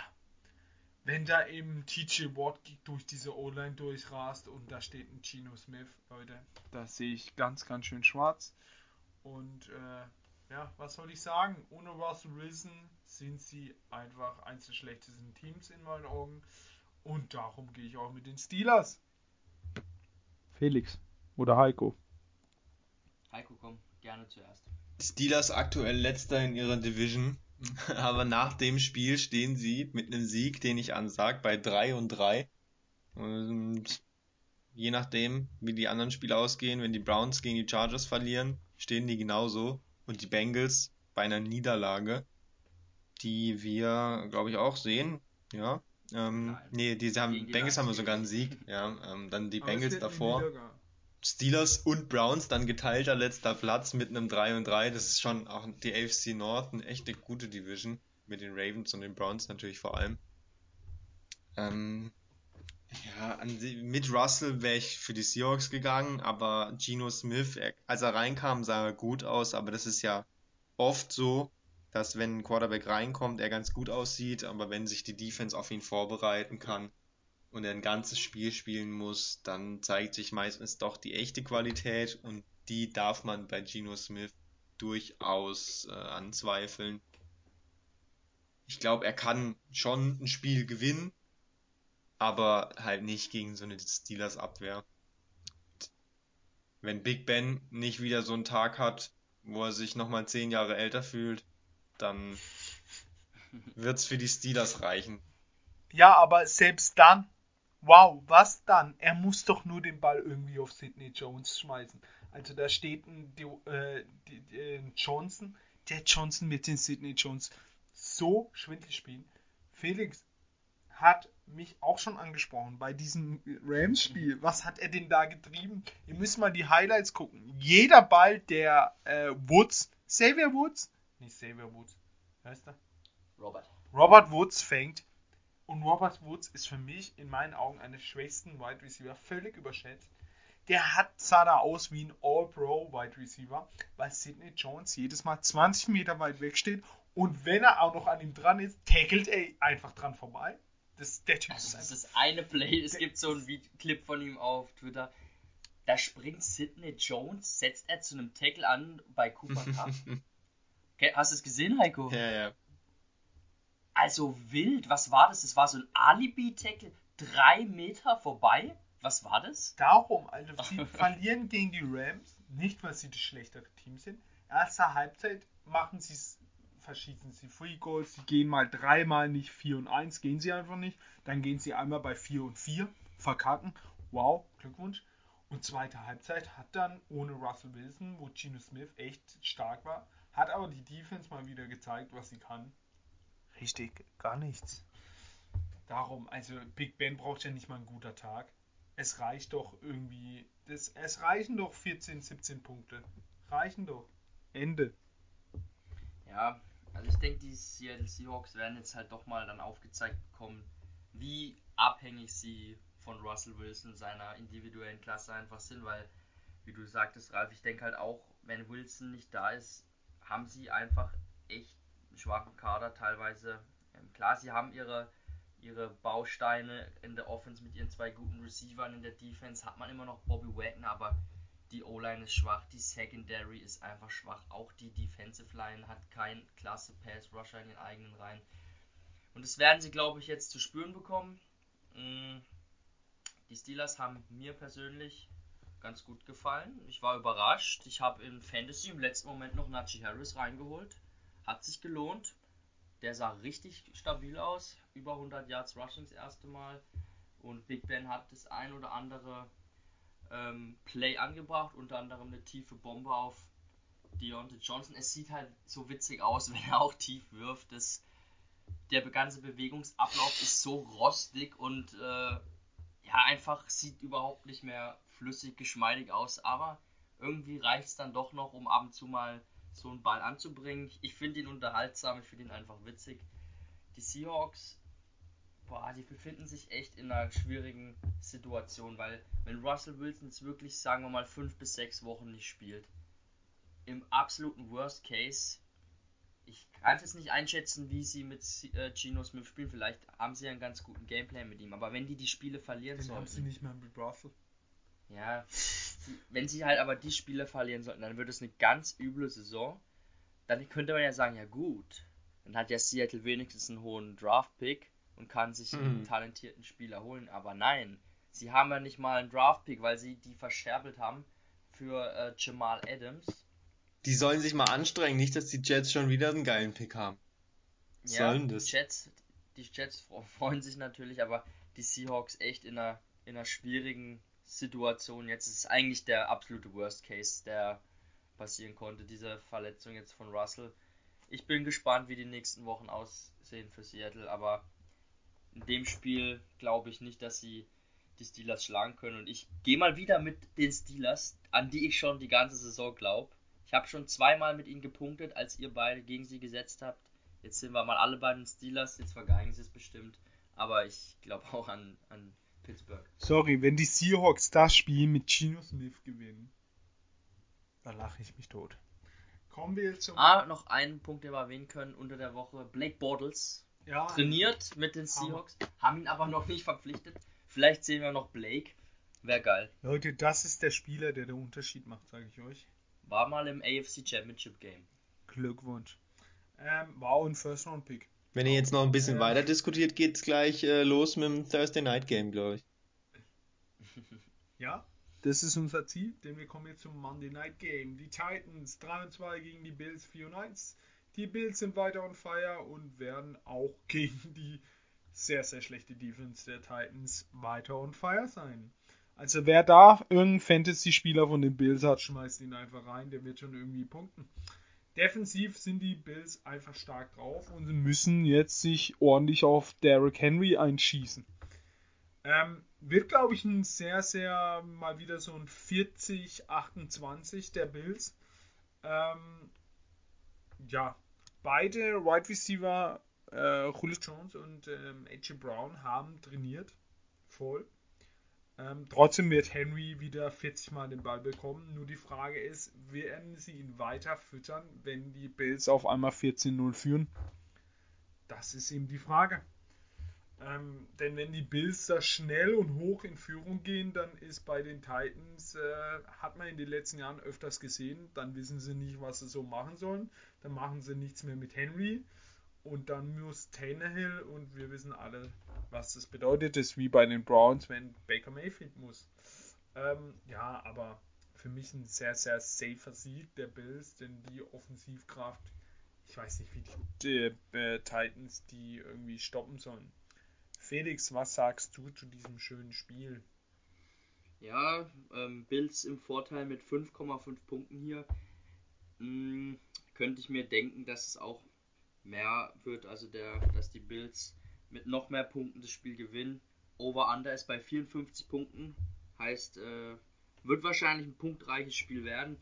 Speaker 3: wenn da eben TJ Watt durch diese O-Line durchrast und da steht ein Gino Smith, Leute, da sehe ich ganz, ganz schön schwarz. Und äh, ja, was soll ich sagen? Ohne Russell Wilson sind sie einfach eins der schlechtesten Teams in meinen Augen. Und darum gehe ich auch mit den Steelers. Felix oder Heiko?
Speaker 2: Heiko, komm, gerne zuerst.
Speaker 1: Steelers aktuell letzter in ihrer Division. *laughs* Aber nach dem Spiel stehen sie mit einem Sieg, den ich ansag, bei 3 und 3. Und je nachdem, wie die anderen Spiele ausgehen, wenn die Browns gegen die Chargers verlieren, stehen die genauso. Und die Bengals bei einer Niederlage die wir, glaube ich, auch sehen. Ja. Ähm, nee, die haben, die Bengals haben wir sogar einen Sieg. Ja, ähm, dann die Aber Bengals davor. Steelers und Browns dann geteilter letzter Platz mit einem 3 und 3. Das ist schon auch die AFC North eine echte gute Division. Mit den Ravens und den Browns natürlich vor allem. Ähm, ja, mit Russell wäre ich für die Seahawks gegangen, aber Geno Smith, als er reinkam, sah er gut aus, aber das ist ja oft so, dass wenn ein Quarterback reinkommt, er ganz gut aussieht, aber wenn sich die Defense auf ihn vorbereiten kann und er ein ganzes Spiel spielen muss, dann zeigt sich meistens doch die echte Qualität und die darf man bei Geno Smith durchaus äh, anzweifeln. Ich glaube, er kann schon ein Spiel gewinnen, aber halt nicht gegen so eine Steelers Abwehr. Wenn Big Ben nicht wieder so einen Tag hat, wo er sich nochmal zehn Jahre älter fühlt, dann wird es für die Steelers reichen.
Speaker 3: Ja, aber selbst dann, wow, was dann? Er muss doch nur den Ball irgendwie auf Sidney Jones schmeißen. Also da steht ein äh, äh, Johnson, der Johnson mit den Sidney Jones so schwindlig spielen. Felix hat mich auch schon angesprochen bei diesem Rams-Spiel. Was hat er denn da getrieben? Ihr müsst mal die Highlights gucken. Jeder Ball der äh, Woods, Xavier Woods, nicht Xavier Woods. Heißt er?
Speaker 2: Robert.
Speaker 3: Robert Woods fängt. Und Robert Woods ist für mich in meinen Augen einer schwächsten Wide Receiver, völlig überschätzt. Der hat, sah da aus wie ein All-Pro Wide Receiver, weil Sidney Jones jedes Mal 20 Meter weit weg steht und wenn er auch noch an ihm dran ist, tackelt er einfach dran vorbei. Das, der
Speaker 2: typ also, ist das ist eine Play, es gibt so einen Clip von ihm auf Twitter. Da springt Sidney Jones, setzt er zu einem Tackle an bei Cooper Cup *laughs* Hast du es gesehen, Heiko?
Speaker 1: Ja, ja.
Speaker 2: Also wild, was war das? Das war so ein Alibi-Tackle, drei Meter vorbei Was war das?
Speaker 3: Darum, also sie *laughs* verlieren gegen die Rams, nicht weil sie das schlechtere Team sind. Erste Halbzeit machen sie verschießen sie Free Goals, sie gehen mal dreimal nicht 4 und 1, gehen sie einfach nicht. Dann gehen sie einmal bei 4 und 4, verkacken. Wow, Glückwunsch. Und zweite Halbzeit hat dann ohne Russell Wilson, wo Gino Smith echt stark war, hat aber die Defense mal wieder gezeigt, was sie kann. Richtig, gar nichts. Darum, also Big Ben braucht ja nicht mal einen guter Tag. Es reicht doch irgendwie, das, es reichen doch 14, 17 Punkte. Reichen doch. Ende.
Speaker 2: Ja, also ich denke, die Seattle Seahawks werden jetzt halt doch mal dann aufgezeigt bekommen, wie abhängig sie von Russell Wilson seiner individuellen Klasse einfach sind, weil, wie du sagtest, Ralf, ich denke halt auch, wenn Wilson nicht da ist, haben sie einfach echt einen schwachen Kader teilweise. Ähm, klar, sie haben ihre, ihre Bausteine in der Offense mit ihren zwei guten Receivern in der Defense, hat man immer noch Bobby Wagner, aber die O-Line ist schwach, die Secondary ist einfach schwach, auch die Defensive Line hat kein klasse Pass Rusher in den eigenen Reihen. Und das werden sie, glaube ich, jetzt zu spüren bekommen. Mm, die Steelers haben mir persönlich ganz gut gefallen. Ich war überrascht. Ich habe in Fantasy im letzten Moment noch Najee Harris reingeholt. Hat sich gelohnt. Der sah richtig stabil aus. Über 100 Yards Rushing das erste Mal. Und Big Ben hat das ein oder andere ähm, Play angebracht. Unter anderem eine tiefe Bombe auf Deontay Johnson. Es sieht halt so witzig aus, *laughs* wenn er auch tief wirft. Das, der ganze Bewegungsablauf ist so rostig und äh, ja, einfach sieht überhaupt nicht mehr flüssig, geschmeidig aus, aber irgendwie reicht es dann doch noch, um ab und zu mal so einen Ball anzubringen. Ich finde ihn unterhaltsam, ich finde ihn einfach witzig. Die Seahawks, boah, die befinden sich echt in einer schwierigen Situation, weil wenn Russell Wilson jetzt wirklich, sagen wir mal, fünf bis sechs Wochen nicht spielt, im absoluten Worst Case ich kann es nicht einschätzen, wie sie mit äh, Gino Smith spielen. Vielleicht haben sie einen ganz guten Gameplay mit ihm. Aber wenn die die Spiele verlieren
Speaker 3: Den sollten. haben sie nicht mehr mit Russell.
Speaker 2: Ja, wenn sie halt aber die Spiele verlieren sollten, dann wird es eine ganz üble Saison. Dann könnte man ja sagen, ja gut, dann hat ja Seattle wenigstens einen hohen Draft-Pick und kann sich einen mhm. talentierten Spieler holen. Aber nein, sie haben ja nicht mal einen Draft-Pick, weil sie die verscherbelt haben für äh, Jamal Adams
Speaker 1: die sollen sich mal anstrengen, nicht, dass die Jets schon wieder einen geilen Pick haben.
Speaker 2: Was ja, sollen das? Die Jets, die Jets freuen sich natürlich, aber die Seahawks echt in einer, in einer schwierigen Situation. Jetzt ist es eigentlich der absolute Worst Case, der passieren konnte, diese Verletzung jetzt von Russell. Ich bin gespannt, wie die nächsten Wochen aussehen für Seattle, aber in dem Spiel glaube ich nicht, dass sie die Steelers schlagen können. Und ich gehe mal wieder mit den Steelers, an die ich schon die ganze Saison glaube. Ich habe schon zweimal mit ihnen gepunktet, als ihr beide gegen sie gesetzt habt. Jetzt sind wir mal alle beiden Steelers, jetzt vergeigen sie es bestimmt. Aber ich glaube auch an, an Pittsburgh.
Speaker 3: Sorry, wenn die Seahawks das Spiel mit Gino Smith gewinnen, dann lache ich mich tot.
Speaker 2: Kommen wir jetzt zum. Ah, noch einen Punkt, den wir erwähnen können unter der Woche. Blake Bortles ja, trainiert mit den Seahawks, haben ihn aber noch nicht verpflichtet. Vielleicht sehen wir noch Blake. Wäre geil.
Speaker 3: Leute, das ist der Spieler, der den Unterschied macht, sage ich euch.
Speaker 2: War mal im AFC Championship Game.
Speaker 3: Glückwunsch. Ähm, war ein First Round Pick.
Speaker 1: Wenn ihr jetzt noch ein bisschen ähm, weiter diskutiert, geht's gleich äh, los mit dem Thursday Night Game, glaube ich. *laughs*
Speaker 3: ja, das ist unser Ziel, denn wir kommen jetzt zum Monday Night Game. Die Titans 3 und 2 gegen die Bills 4 und 1. Die Bills sind weiter on fire und werden auch *laughs* gegen die sehr, sehr schlechte Defense der Titans weiter on fire sein. Also wer da irgendeinen Fantasy-Spieler von den Bills hat, schmeißt ihn einfach rein, der wird schon irgendwie punkten. Defensiv sind die Bills einfach stark drauf und müssen jetzt sich ordentlich auf Derrick Henry einschießen. Ähm, wird, glaube ich, ein sehr, sehr mal wieder so ein 40-28 der Bills. Ähm, ja, beide Wide Receiver, äh, Julio Jones und ähm, Brown, haben trainiert. Voll. Ähm, trotzdem wird Henry wieder 40 Mal den Ball bekommen. Nur die Frage ist, werden sie ihn weiter füttern, wenn die Bills auf einmal 14-0 führen? Das ist eben die Frage. Ähm, denn wenn die Bills da schnell und hoch in Führung gehen, dann ist bei den Titans, äh, hat man in den letzten Jahren öfters gesehen, dann wissen sie nicht, was sie so machen sollen. Dann machen sie nichts mehr mit Henry. und dann muss Tannehill und wir wissen alle, was das bedeutet. Das ist wie bei den Browns, wenn Baker Mayfield muss. Ähm, ja, aber für mich ein sehr, sehr safer Sieg der Bills, denn die Offensivkraft, ich weiß nicht, wie die, die äh, Titans die irgendwie stoppen sollen. Felix, was sagst du zu diesem schönen Spiel?
Speaker 2: Ja, ähm, Bills im Vorteil mit 5,5 Punkten hier. Hm, könnte ich mir denken, dass es auch mehr wird, also der, dass die Bills mit noch mehr Punkten das Spiel gewinnen. Over-Under ist bei 54 Punkten, heißt, äh, wird wahrscheinlich ein punktreiches Spiel werden.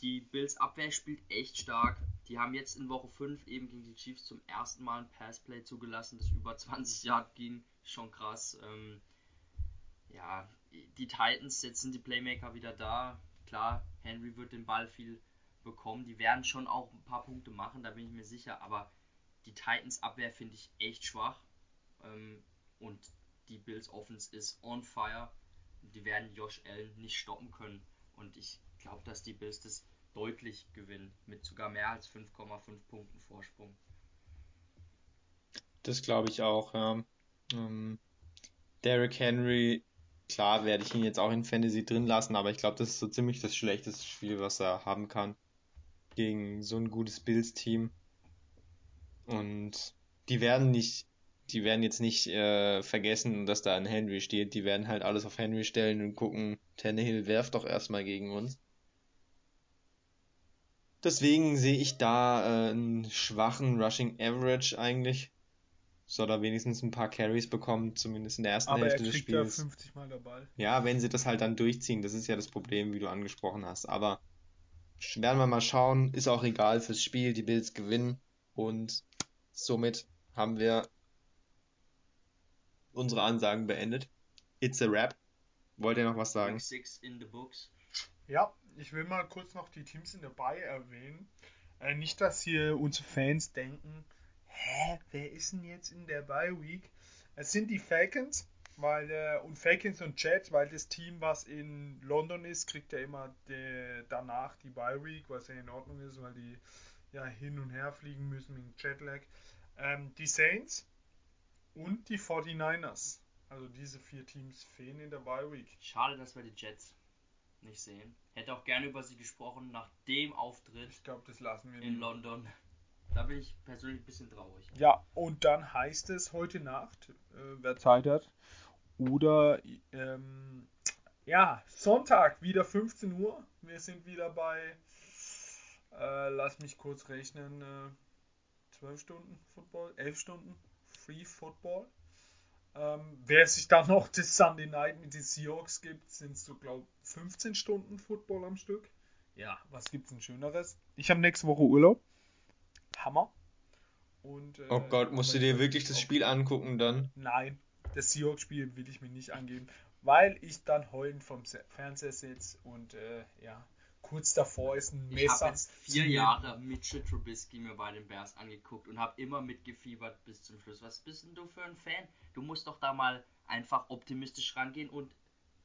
Speaker 2: Die Bills Abwehr spielt echt stark. Die haben jetzt in Woche 5 eben gegen die Chiefs zum ersten Mal ein Passplay zugelassen, das über 20 Yard ging. Schon krass. Ähm, ja, die Titans, jetzt sind die Playmaker wieder da. Klar, Henry wird den Ball viel bekommen. Die werden schon auch ein paar Punkte machen, da bin ich mir sicher. Aber die Titans Abwehr finde ich echt schwach. Ähm, und die Bills Offense ist on fire. Die werden Josh Allen nicht stoppen können. Und ich glaube, dass die Bills das deutlich gewinnen. Mit sogar mehr als 5,5 Punkten Vorsprung.
Speaker 1: Das glaube ich auch, ja. Ähm, Derrick Henry, klar werde ich ihn jetzt auch in Fantasy drin lassen, aber ich glaube, das ist so ziemlich das schlechteste Spiel, was er haben kann gegen so ein gutes Bills-Team. Und die werden nicht, die werden jetzt nicht äh, vergessen, dass da ein Henry steht. Die werden halt alles auf Henry stellen und gucken, Tannehill werft doch erstmal gegen uns. Deswegen sehe ich da äh, einen schwachen Rushing Average eigentlich. Soll er wenigstens ein paar Carries bekommen, zumindest in der ersten
Speaker 3: Aber
Speaker 1: Hälfte
Speaker 3: er
Speaker 1: des
Speaker 3: kriegt ja
Speaker 1: Spiels.
Speaker 3: 50 Mal der Ball.
Speaker 1: Ja, wenn sie das halt dann durchziehen, das ist ja das Problem, wie du angesprochen hast. Aber werden wir mal schauen, ist auch egal fürs Spiel, die Bills gewinnen und somit haben wir unsere Ansagen beendet. It's a wrap. Wollt ihr noch was sagen?
Speaker 2: 6 in the books.
Speaker 3: Ja, ich will mal kurz noch die Teams in der Bay erwähnen. Äh, nicht, dass hier unsere Fans denken, hä, wer ist denn jetzt in der Bye Week? Es sind die Falcons, weil äh, und Falcons und Jets, weil das Team, was in London ist, kriegt ja immer de, danach die Bye Week, was ja in Ordnung ist, weil die ja hin und her fliegen müssen wegen Jetlag. Ähm, die Saints und die 49ers. Also diese vier Teams fehlen in der Bye Week.
Speaker 2: Schade, dass wir die Jets nicht sehen. Hätte auch gerne über sie gesprochen nach dem Auftritt
Speaker 3: Ich glaube, das lassen wir
Speaker 2: in
Speaker 3: nicht.
Speaker 2: London. Da bin ich persönlich ein bisschen traurig.
Speaker 3: Ja, und dann heißt es heute Nacht, äh, wer Zeit hat, oder ähm, ja, Sonntag wieder 15 Uhr. Wir sind wieder bei, äh, lass mich kurz rechnen, äh, 12 Stunden Football, 11 Stunden Free Football. Ähm, wer sich dann noch das Sunday Night mit den Seahawks gibt, sind so, glaube 15 Stunden Football am Stück. Ja, was gibt's denn Schöneres? Ich habe nächste Woche Urlaub. Hammer. Und, äh,
Speaker 1: Oh Gott, musst du dir
Speaker 3: ich-
Speaker 1: wirklich das Spiel angucken dann?
Speaker 3: Nein, das Seahawks-Spiel will ich mir nicht angeben, weil ich dann heulend vom Se- Fernseher sitze und äh, ja, kurz davor ist ein
Speaker 2: Ich habe
Speaker 3: Messer.
Speaker 2: jetzt vier. Jahre Mitchell Trubisky mir bei den Bears angeguckt und habe immer mitgefiebert bis zum Schluss. Was bist denn du für ein Fan? Du musst doch da mal einfach optimistisch rangehen und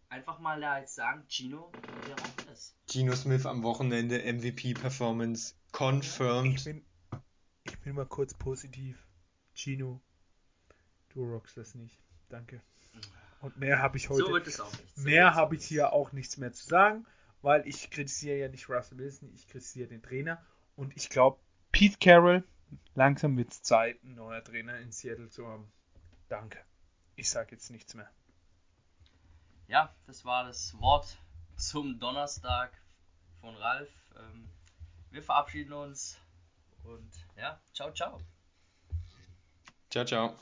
Speaker 2: einfach mal da jetzt sagen, Gino, der macht das.
Speaker 1: Geno Smith am Wochenende MVP-Performance confirmed.
Speaker 3: Ich bin, ich bin mal kurz positiv. Gino, du rockst das nicht. Danke. Und mehr habe ich heute.
Speaker 2: So wird es auch nicht. So
Speaker 3: Mehr habe ich hier auch nichts mehr zu sagen, weil ich kritisiere ja nicht Russell Wilson, ich kritisiere den Trainer. Und ich glaube, Pete Carroll, langsam wird es Zeit, ein neuer Trainer in Seattle zu haben. Danke. Ich sage jetzt nichts mehr.
Speaker 2: Ja, das war das Wort zum Donnerstag von Ralf. Ähm, wir verabschieden uns und ja, ciao, ciao.
Speaker 1: Ciao, ciao.